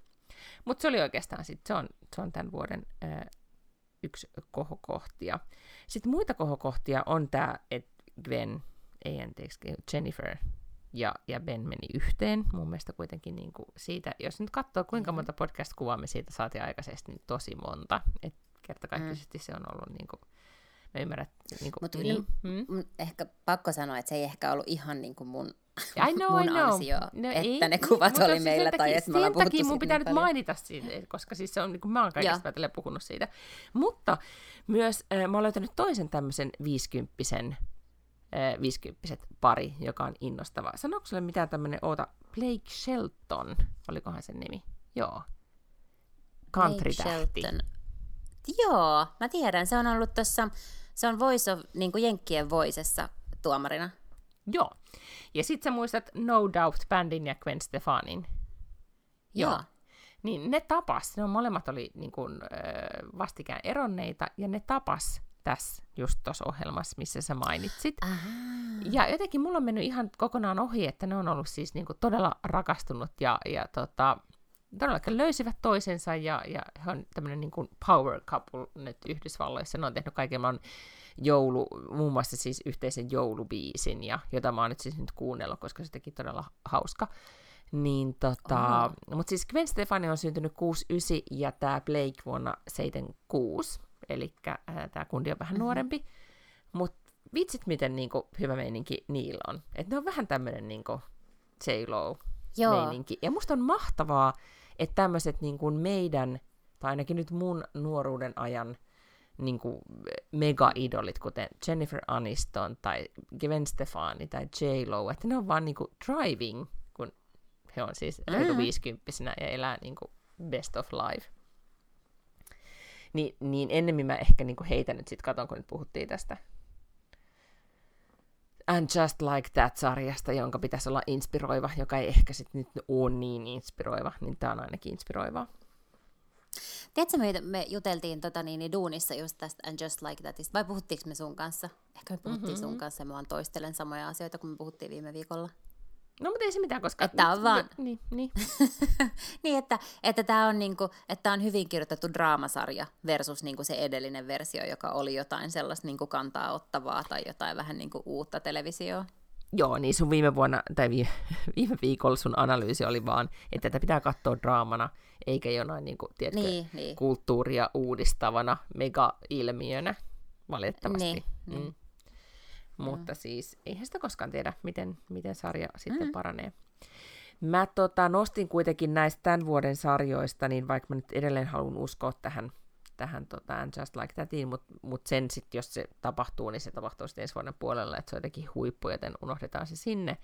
Mutta se oli oikeastaan sit, se on, se on tämän vuoden yksi kohokohtia. Sitten muita kohokohtia on tämä, että Gwen, ei anteeksi, Jennifer ja, ja Ben meni yhteen. Mun mielestä kuitenkin niin kuin siitä, jos nyt katsoo kuinka monta podcast-kuvaa me siitä saatiin aikaisesti, niin tosi monta. Että kertakaikkisesti mm. se on ollut niin kuin, mä ymmärrän, niin kuin, Mut niin. Mm. Ehkä pakko sanoa, että se ei ehkä ollut ihan niin kuin mun I know, mun I know. ansio, no, että ei, ne kuvat oli meillä takia, tai että me ollaan puhuttu takia mun pitää nyt mainita siitä, koska siis se on, niin kuin mä oon kaikista päätellen puhunut siitä. Mutta myös äh, mä oon löytänyt toisen tämmöisen viisikymppisen, äh, viisikymppiset pari, joka on innostava. Sanoiko sulle mitään tämmöinen, oota, Blake Shelton, olikohan sen nimi? Joo. Country-tähti. Joo, mä tiedän. Se on ollut tuossa, se on Voice of, niin kuin Jenkkien Voicessa tuomarina. Joo. Ja sit sä muistat No Doubt-bändin ja Gwen Stefanin. Joo. Joo. Niin ne tapas, ne on molemmat oli niin kuin, vastikään eronneita, ja ne tapas tässä just tuossa ohjelmassa, missä sä mainitsit. Aha. Ja jotenkin mulla on mennyt ihan kokonaan ohi, että ne on ollut siis niin kuin todella rakastunut ja, ja tota, todellakin löysivät toisensa ja, ja he on tämmöinen niin kuin power couple nyt Yhdysvalloissa. Ne on tehnyt kaiken joulu, muun muassa siis yhteisen joulubiisin, ja, jota mä oon nyt siis nyt kuunnellut, koska se teki todella hauska. Niin tota, oh. mutta siis Gwen Stefani on syntynyt 69 ja tämä Blake vuonna 76, eli äh, tämä kundi on vähän mm-hmm. nuorempi. Mutta vitsit, miten niinku, hyvä meininki niillä on. Että ne on vähän tämmöinen niinku, J-Lo meininki. Ja musta on mahtavaa, että tämmöiset niinku meidän, tai ainakin nyt mun nuoruuden ajan niin kuin mega-idolit, kuten Jennifer Aniston tai Gwen Stefani tai J-Lo, että ne on vaan niin kuin driving, kun he on siis mm. 50 ja elää niin kuin best of life. Ni, niin ennemmin mä ehkä niin kuin heitän nyt sit, katon kun nyt puhuttiin tästä And Just Like That-sarjasta, jonka pitäisi olla inspiroiva, joka ei ehkä sitten nyt ole niin inspiroiva, niin tämä on ainakin inspiroivaa. Tiedätkö, me, me juteltiin tota, niin, niin, duunissa just tästä And Just Like Thatista, vai puhuttiinko me sun kanssa? Ehkä me puhuttiin mm-hmm. sun kanssa ja mä vaan toistelen samoja asioita, kuin me puhuttiin viime viikolla. No, mutta ei se mitään, koska... Että on vaan... Niin, niin. niin että, että tämä on, niinku, että on hyvin kirjoitettu draamasarja versus niinku se edellinen versio, joka oli jotain sellaista niinku kantaa ottavaa tai jotain vähän niinku uutta televisioa. Joo, niin sun viime vuonna, tai viime, viime viikolla sun analyysi oli vaan, että tätä pitää katsoa draamana, eikä jonain niin kuin, tiedätkö, niin, niin. kulttuuria uudistavana mega-ilmiönä. valitettavasti. Niin, mm. niin. Mutta siis, eihän sitä koskaan tiedä, miten, miten sarja sitten mm. paranee. Mä tota, nostin kuitenkin näistä tämän vuoden sarjoista, niin vaikka mä nyt edelleen haluan uskoa tähän, tähän tota, And Just Like Thatin, mutta mut sen sitten, jos se tapahtuu, niin se tapahtuu sitten ensi vuoden puolella, että se on jotenkin huippu, joten unohdetaan se sinne.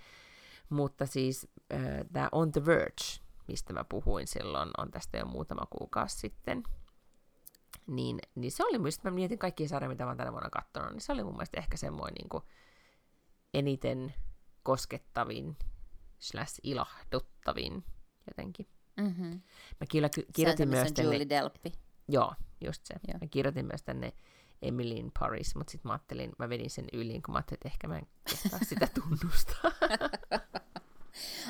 Mutta siis äh, tämä On the Verge, mistä mä puhuin silloin, on tästä jo muutama kuukausi sitten. Niin, niin se oli myös, mä mietin kaikkia sarjoja, mitä mä oon tänä vuonna katsonut, niin se oli mun mielestä ehkä semmoinen niin kuin eniten koskettavin slash ilahduttavin jotenkin. Mm-hmm. Mä kyllä ky- kirjoitin myös tänne... Julie Delpy. Joo, just se. Joo. Mä kirjoitin myös tänne Emily in Paris, mutta sitten mä ajattelin, mä vedin sen yliin, kun mä ajattelin, että ehkä mä en sitä tunnustaa.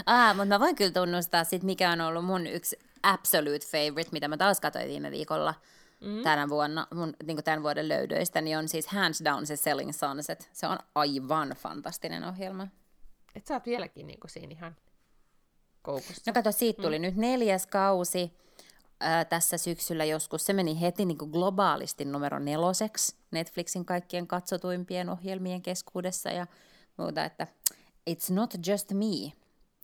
Ah, mutta mä voin kyllä tunnustaa sit, mikä on ollut mun yksi absolute favorite, mitä mä taas katsoin viime viikolla mm. tänä vuonna, mun niin tämän vuoden löydöistä, niin on siis hands down se Selling Sunset. Se on aivan fantastinen ohjelma. Et sä oot vieläkin niinku siinä ihan koukussa. No kato, siitä tuli mm. nyt neljäs kausi ää, tässä syksyllä joskus. Se meni heti niin kuin globaalisti numero neloseksi Netflixin kaikkien katsotuimpien ohjelmien keskuudessa ja muuta, että it's not just me,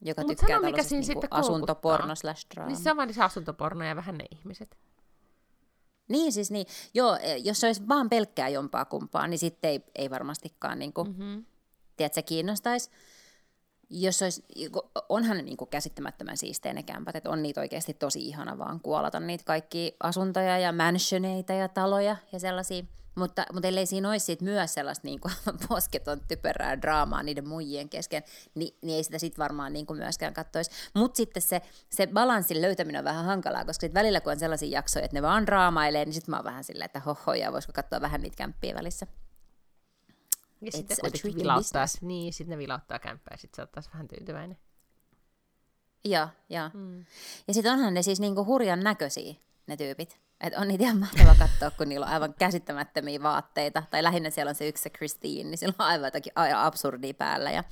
joka No, tykkää sano, mikä siinä niin sitten asuntoporno slash draama. Niin on vaan se asuntoporno ja vähän ne ihmiset. Niin siis niin, joo, e, jos se olisi vaan pelkkää jompaa kumpaa, niin sitten ei, ei varmastikaan niin kuin, mm-hmm. tiedätkö, kiinnostaisi. Jos olisi, onhan ne niin kuin käsittämättömän siistejä ne kämpät, että on niitä oikeasti tosi ihana vaan kuolata niitä kaikki asuntoja ja mansioneita ja taloja ja sellaisia. Mutta, mutta ellei siinä olisi sit myös sellaista niin kuin, posketon typerää draamaa niiden muijien kesken, niin, niin ei sitä sitten varmaan niin kuin myöskään katsoisi. Mutta sitten se, se balanssin löytäminen on vähän hankalaa, koska sit välillä kun on sellaisia jaksoja, että ne vaan draamailee, niin sitten mä oon vähän silleen, että hohoja, voisiko katsoa vähän niitä kämppiä välissä. Ja It's sitten kuitenkin vilauttaa, niin, sitten ne vilauttaa kämppää ja sitten sä oot taas vähän tyytyväinen. Joo, joo. Mm. Ja sitten onhan ne siis niinku hurjan näköisiä, ne tyypit. Et on niitä ihan mahtava katsoa, kun niillä on aivan käsittämättömiä vaatteita. Tai lähinnä siellä on se yksi se Christine, niin sillä on aivan jotakin aivan absurdia päällä. Ja,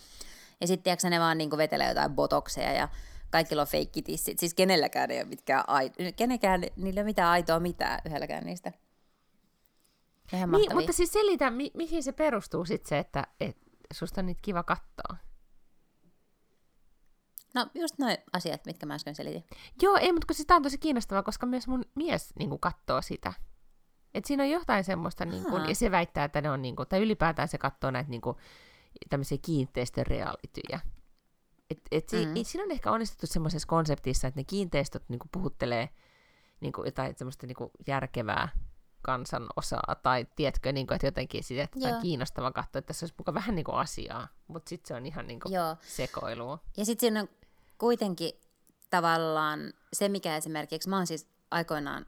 ja sitten tiedätkö ne vaan niinku vetelee jotain botokseja ja kaikilla on feikkitissit. Siis kenelläkään ei ole mitkään aito, kenekään, niillä ei ole mitään aitoa mitään yhdelläkään niistä. Ihan Niin, mahtavia. mutta siis selitä, mi- mihin se perustuu sitten se, että et susta on niitä kiva katsoa. No just noin asiat, mitkä mä äsken selitin. Joo, ei, mutta kun siis tää on tosi kiinnostavaa, koska myös mun mies niin katsoo sitä. Et siinä on jotain semmoista, niin kuin, Aa. ja se väittää, että ne on, niin kuin, tai ylipäätään se katsoo näitä niin kuin, tämmöisiä kiinteistörealityjä. Et, et si- Mm. mm. Siinä on ehkä onnistuttu semmoisessa konseptissa, että ne kiinteistöt niin puhuttelee niin kuin, jotain semmoista niin järkevää kansanosaa, tai tiedätkö, niin kuin, että jotenkin sitä, että Joo. on kiinnostava katsoa, että tässä olisi muka vähän niin kuin asiaa, mutta sitten se on ihan niin kuin, Joo. sekoilua. Ja sitten siinä on kuitenkin tavallaan se, mikä esimerkiksi, mä oon siis aikoinaan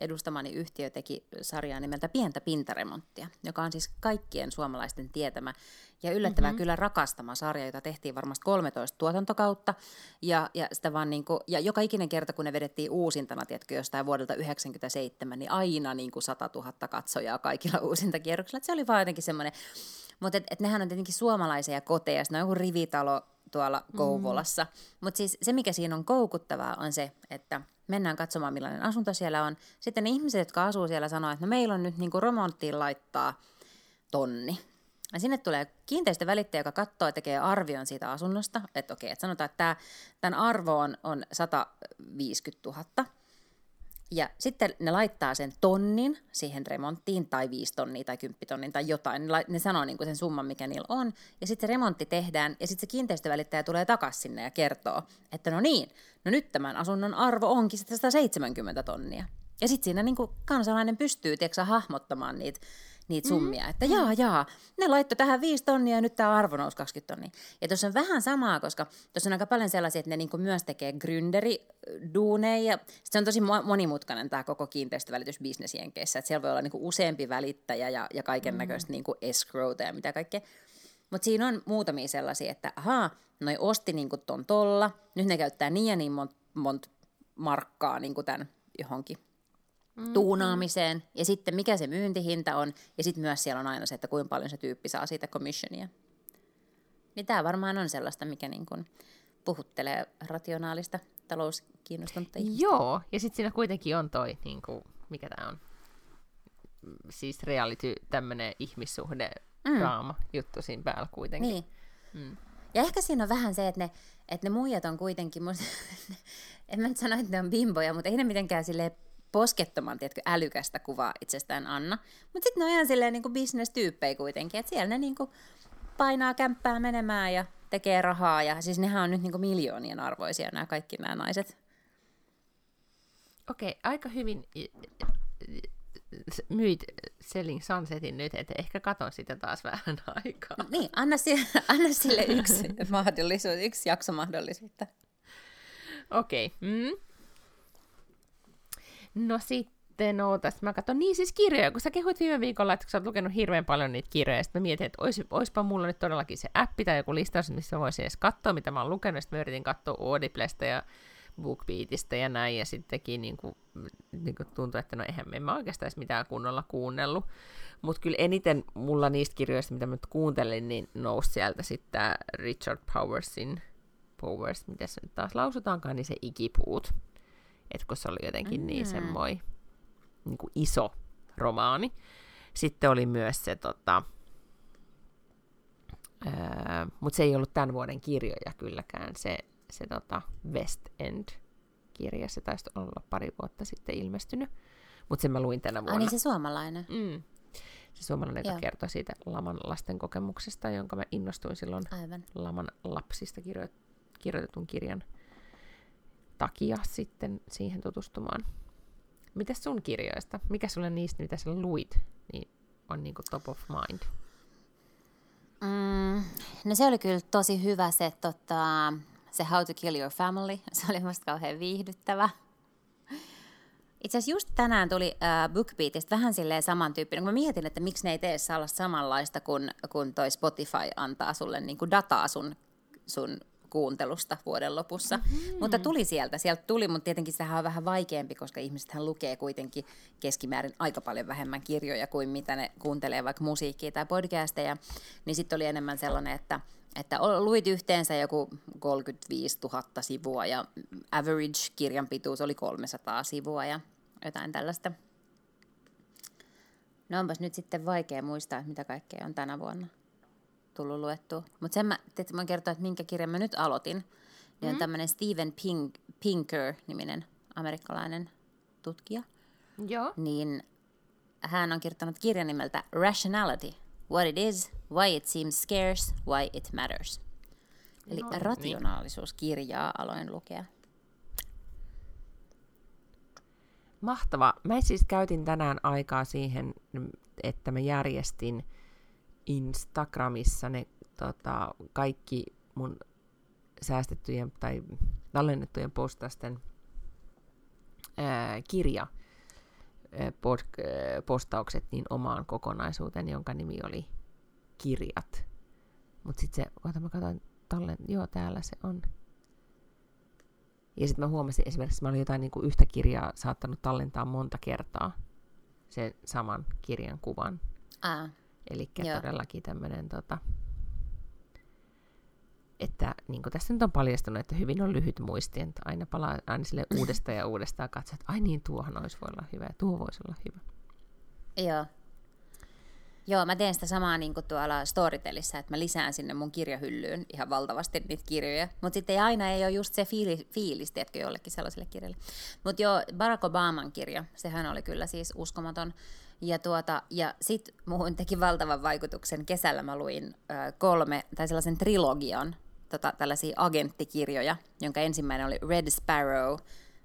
edustamani yhtiö teki sarjaa nimeltä Pientä pintaremonttia, joka on siis kaikkien suomalaisten tietämä ja yllättävän mm-hmm. kyllä rakastama sarja, jota tehtiin varmasti 13 tuotantokautta. Ja, ja, sitä vaan niin kuin, ja joka ikinen kerta, kun ne vedettiin uusintana, tiedätkö, jostain vuodelta 97, niin aina niin kuin 100 000 katsojaa kaikilla uusintakierroksilla. Et se oli vaan jotenkin semmoinen, mutta et, et nehän on tietenkin suomalaisia koteja, sitten on joku rivitalo tuolla Kouvolassa. Mm. Mutta siis se, mikä siinä on koukuttavaa, on se, että mennään katsomaan, millainen asunto siellä on. Sitten ne ihmiset, jotka asuu siellä, sanoo, että no meillä on nyt niinku remonttiin laittaa tonni. Ja sinne tulee kiinteistövälittäjä, joka katsoo ja tekee arvion siitä asunnosta. Että okei, että sanotaan, että tämä, tämän arvo on, on 150 000. Ja sitten ne laittaa sen tonnin siihen remonttiin, tai viisi tonnia, tai kymppitonnin, tai jotain. Ne, sanoo niin kuin sen summan, mikä niillä on. Ja sitten se remontti tehdään, ja sitten se kiinteistövälittäjä tulee takaisin sinne ja kertoo, että no niin, no nyt tämän asunnon arvo onkin sitten 170 tonnia. Ja sitten siinä niin kuin kansalainen pystyy, tiedätkö, hahmottamaan niitä, niitä summia, että jaa, jaa, ne laittoi tähän 5 tonnia ja nyt tämä arvo nousi 20 tonnia. Ja tuossa on vähän samaa, koska tuossa on aika paljon sellaisia, että ne niinku myös tekee gründeri-duuneja. Sitten se on tosi mo- monimutkainen tämä koko kiinteistövälitysbisnes Jenkeissä, että siellä voi olla niinku useampi välittäjä ja, ja kaiken näköistä mm. niinku escrowta ja mitä kaikkea. Mutta siinä on muutamia sellaisia, että ahaa, noi osti niinku ton tolla, nyt ne käyttää niin ja niin monta mont markkaa niinku tämän johonkin tuunaamiseen, ja sitten mikä se myyntihinta on, ja sitten myös siellä on aina se, että kuinka paljon se tyyppi saa siitä commissionia. Niin tämä varmaan on sellaista, mikä niin kuin puhuttelee rationaalista talouskiinnostunutta ihmistä. Joo, ja sitten siinä kuitenkin on toi, niin kuin, mikä tämä on, siis reality, tämmönen ihmissuhde, mm. draama juttu siinä päällä kuitenkin. Niin. Mm. Ja ehkä siinä on vähän se, että ne, että ne muijat on kuitenkin, musta, en mä nyt sano, että ne on bimboja, mutta ei ne mitenkään sille poskettoman, tiedätkö, älykästä kuvaa itsestään Anna. Mutta sitten ne on ihan silleen niin bisnestyyppejä kuitenkin, että siellä ne niin kuin painaa kämppää menemään ja tekee rahaa. Ja siis nehän on nyt niin kuin miljoonien arvoisia nämä kaikki nämä naiset. Okei, okay, aika hyvin myit Selling Sunsetin nyt, että ehkä katon sitä taas vähän aikaa. No niin, anna sille, anna sille yksi mahdollisuus, yksi jakso mahdollisuutta. Okei. Okay. Mm. No sitten, ootas, mä katson, niin siis kirjoja, kun sä kehuit viime viikolla, että sä oot lukenut hirveän paljon niitä kirjoja, ja sitten mä mietin, että ois, oispa mulla nyt todellakin se appi tai joku listaus, missä mä voisin edes katsoa, mitä mä oon lukenut, sitten mä yritin katsoa Audiblesta ja BookBeatista ja näin, ja sittenkin niin kuin, niin kuin tuntui, että no eihän me mä oikeastaan mitään kunnolla kuunnellut. Mutta kyllä eniten mulla niistä kirjoista, mitä mä nyt kuuntelin, niin nousi sieltä sitten Richard Powersin, Powers, miten se nyt taas lausutaankaan, niin se ikipuut. Että kun se oli jotenkin niin semmoinen niin kuin iso romaani. Sitten oli myös se, tota, mutta se ei ollut tämän vuoden kirjoja kylläkään, se se tota West End-kirja, se taisi olla pari vuotta sitten ilmestynyt, mutta sen mä luin tänä vuonna. Ai niin se suomalainen? Mm. Se suomalainen, joka kertoi siitä laman lasten kokemuksesta, jonka mä innostuin silloin Aivan. laman lapsista kirjo- kirjoitetun kirjan takia sitten siihen tutustumaan. Mitäs sun kirjoista? Mikä sulle niistä, mitä sä luit, niin on niin top of mind? Mm, no se oli kyllä tosi hyvä se tota, se How to Kill Your Family. Se oli musta kauhean viihdyttävä. Itse asiassa just tänään tuli äh, BookBeatista vähän silleen samantyyppinen, kun mä mietin, että miksi ne ei tee sellaista samanlaista, kun, kun toi Spotify antaa sulle niin kuin dataa sun, sun kuuntelusta vuoden lopussa. Mm-hmm. Mutta tuli sieltä, sieltä tuli, mutta tietenkin sehän on vähän vaikeampi, koska ihmisethän lukee kuitenkin keskimäärin aika paljon vähemmän kirjoja kuin mitä ne kuuntelee vaikka musiikkia tai podcasteja. Niin sitten oli enemmän sellainen, että että luit yhteensä joku 35 000 sivua ja average kirjan pituus oli 300 sivua ja jotain tällaista. No onpas nyt sitten vaikea muistaa, mitä kaikkea on tänä vuonna tullut luettua. Mutta sen mä, teet, mä kertoa, että minkä kirjan mä nyt aloitin. Niin mm. on tämmöinen Steven Pink, Pinker-niminen amerikkalainen tutkija. Joo. Niin hän on kirjoittanut kirjan nimeltä Rationality, What it is, Why it seems scarce, Why it matters. Eli no, niin. rationaalisuuskirjaa aloin lukea. Mahtava. Mä siis käytin tänään aikaa siihen, että mä järjestin Instagramissa ne tota, kaikki mun säästettyjen tai tallennettujen postausten ää, kirja pod, postaukset niin omaan kokonaisuuteen, jonka nimi oli Kirjat. Mutta sitten se, kun mä katsoin tallen, joo täällä se on. Ja sitten mä huomasin esimerkiksi, että mä olin jotain niin kuin yhtä kirjaa saattanut tallentaa monta kertaa sen saman kirjan kuvan. Ah. Eli todellakin tämmöinen, tota, että niin kuin tässä nyt on paljastunut, että hyvin on lyhyt muisti, että aina palaa aina sille uudestaan ja uudestaan katsoa, että ai niin, tuohon olisi voi olla hyvä ja tuo voisi olla hyvä. Joo. Joo, mä teen sitä samaa niin kuin tuolla Storytelissä, että mä lisään sinne mun kirjahyllyyn ihan valtavasti niitä kirjoja. Mutta sitten ei aina ei ole just se fiili, fiilis, tiedätkö, jollekin sellaiselle kirjalle. Mutta joo, Barack Obaman kirja, sehän oli kyllä siis uskomaton. Ja, tuota, ja sitten muuhun teki valtavan vaikutuksen. Kesällä mä luin äh, kolme, tai sellaisen trilogian, tota, tällaisia agenttikirjoja, jonka ensimmäinen oli Red Sparrow,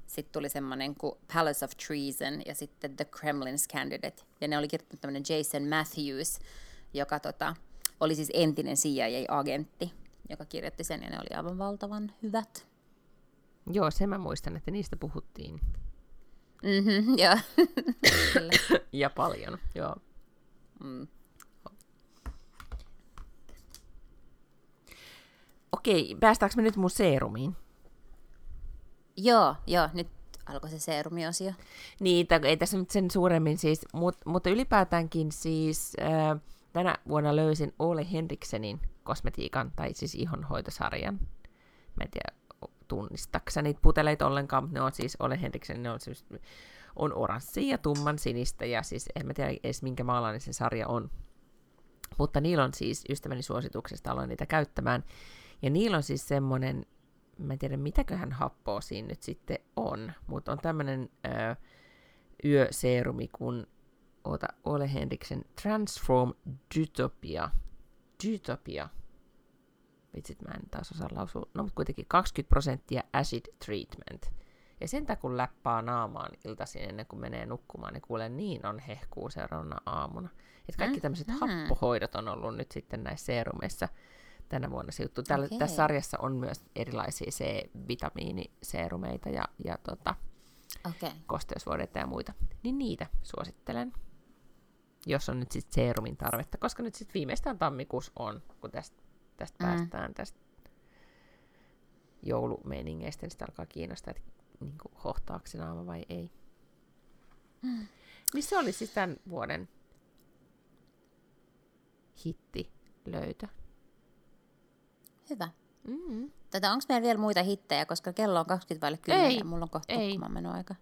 sitten tuli semmoinen kuin Palace of Treason ja sitten The Kremlin's Candidate. Ja ne oli kirjoittanut tämmöinen Jason Matthews, joka tota, oli siis entinen CIA-agentti, joka kirjoitti sen ja ne oli aivan valtavan hyvät. Joo, sen mä muistan, että niistä puhuttiin. Mm-hmm, joo. ja paljon, joo. Mm. Okei, päästäänkö me nyt mun seerumiin? Joo, joo, nyt alkoi se seerumiosio. Niin, ei tässä nyt sen suuremmin siis, mut, mutta ylipäätäänkin siis äh, tänä vuonna löysin Ole Henriksenin kosmetiikan, tai siis ihonhoitosarjan. Mä en tiedä, tunnistaksä niitä puteleita ollenkaan, mutta ne on siis Ole Henriksen, ne on siis on oranssia ja tumman sinistä, ja siis en mä tiedä edes minkä maalainen se sarja on. Mutta niillä on siis, ystäväni suosituksesta aloin niitä käyttämään, ja niillä on siis semmoinen, mä en tiedä mitäköhän happoa siinä nyt sitten on, mutta on tämmöinen öö, yöseerumi kuin oota, Ole Henriksen Transform Dytopia. Dytopia. Vitsit, mä en taas osaa lausua. No, mutta kuitenkin 20 prosenttia acid treatment. Ja sen kun läppää naamaan iltaisin ennen kuin menee nukkumaan, niin kuulee, niin on hehkuu seuraavana aamuna. Että kaikki tämmöiset mm. happohoidot on ollut nyt sitten näissä seerumeissa tänä vuonna se juttu. Tällä, okay. Tässä sarjassa on myös erilaisia C-vitamiiniseerumeita ja, ja tota, okay. kosteusvuodetta ja muita. Niin niitä suosittelen jos on nyt sitten seerumin tarvetta, koska nyt sitten viimeistään tammikuussa on, kun tästä, tästä mm. päästään tästä joulumeiningeistä, niin sitä alkaa kiinnostaa, että niin kuin, hohtaako se naama vai ei. Mm. Missä oli siis tämän vuoden hitti löytö? Hyvä. Mm-hmm. Tätä, onko meillä vielä muita hittejä, koska kello on 20 vaille 10 ei, ja mulla on kohta ei. aika.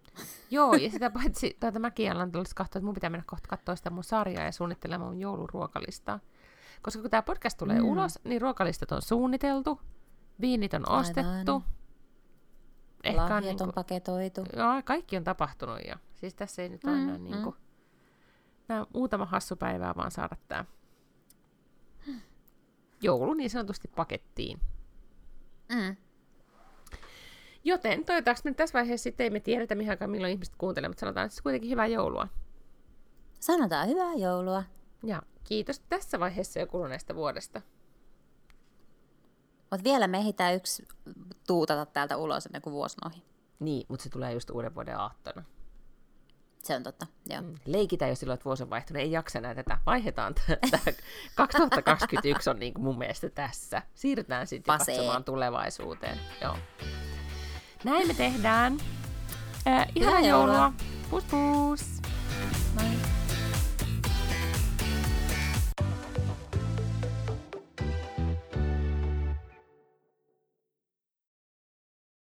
Joo, ja sitä paitsi tuota, mäkin alan tulisi katsoa, että mun pitää mennä kohta katsoa sitä mun sarjaa ja suunnittelemaan mun jouluruokalistaa. Koska kun tämä podcast tulee mm. ulos, niin ruokalistat on suunniteltu, viinit on ostettu. Aivan. Ehkä Lahjat on, niin kuin, on paketoitu. Joo, kaikki on tapahtunut jo. Siis tässä ei nyt mm, aina mm. niin kuin, nämä muutama hassu päivää vaan saada tämä joulu niin sanotusti pakettiin. Mm. Joten toivottavasti me tässä vaiheessa sitten ei me tiedetä mihin aikaan milloin ihmiset kuuntelee, mutta sanotaan että kuitenkin hyvää joulua. Sanotaan hyvää joulua. Ja kiitos tässä vaiheessa jo kuluneesta vuodesta. Mutta vielä me ehditään yksi tuutata täältä ulos ennen kuin vuosi ohi. Niin, mutta se tulee just uuden vuoden aattona. Se on totta, joo. Mm. Leikitään jo silloin, että vuosi on vaihtunut. Ei jaksa enää tätä. Vaihdetaan tätä. 2021 on niin kuin mun mielestä tässä. Siirrytään sitten katsomaan tulevaisuuteen. Joo. Näin me tehdään. Äh, ihan joulua. joulua. Pus pus.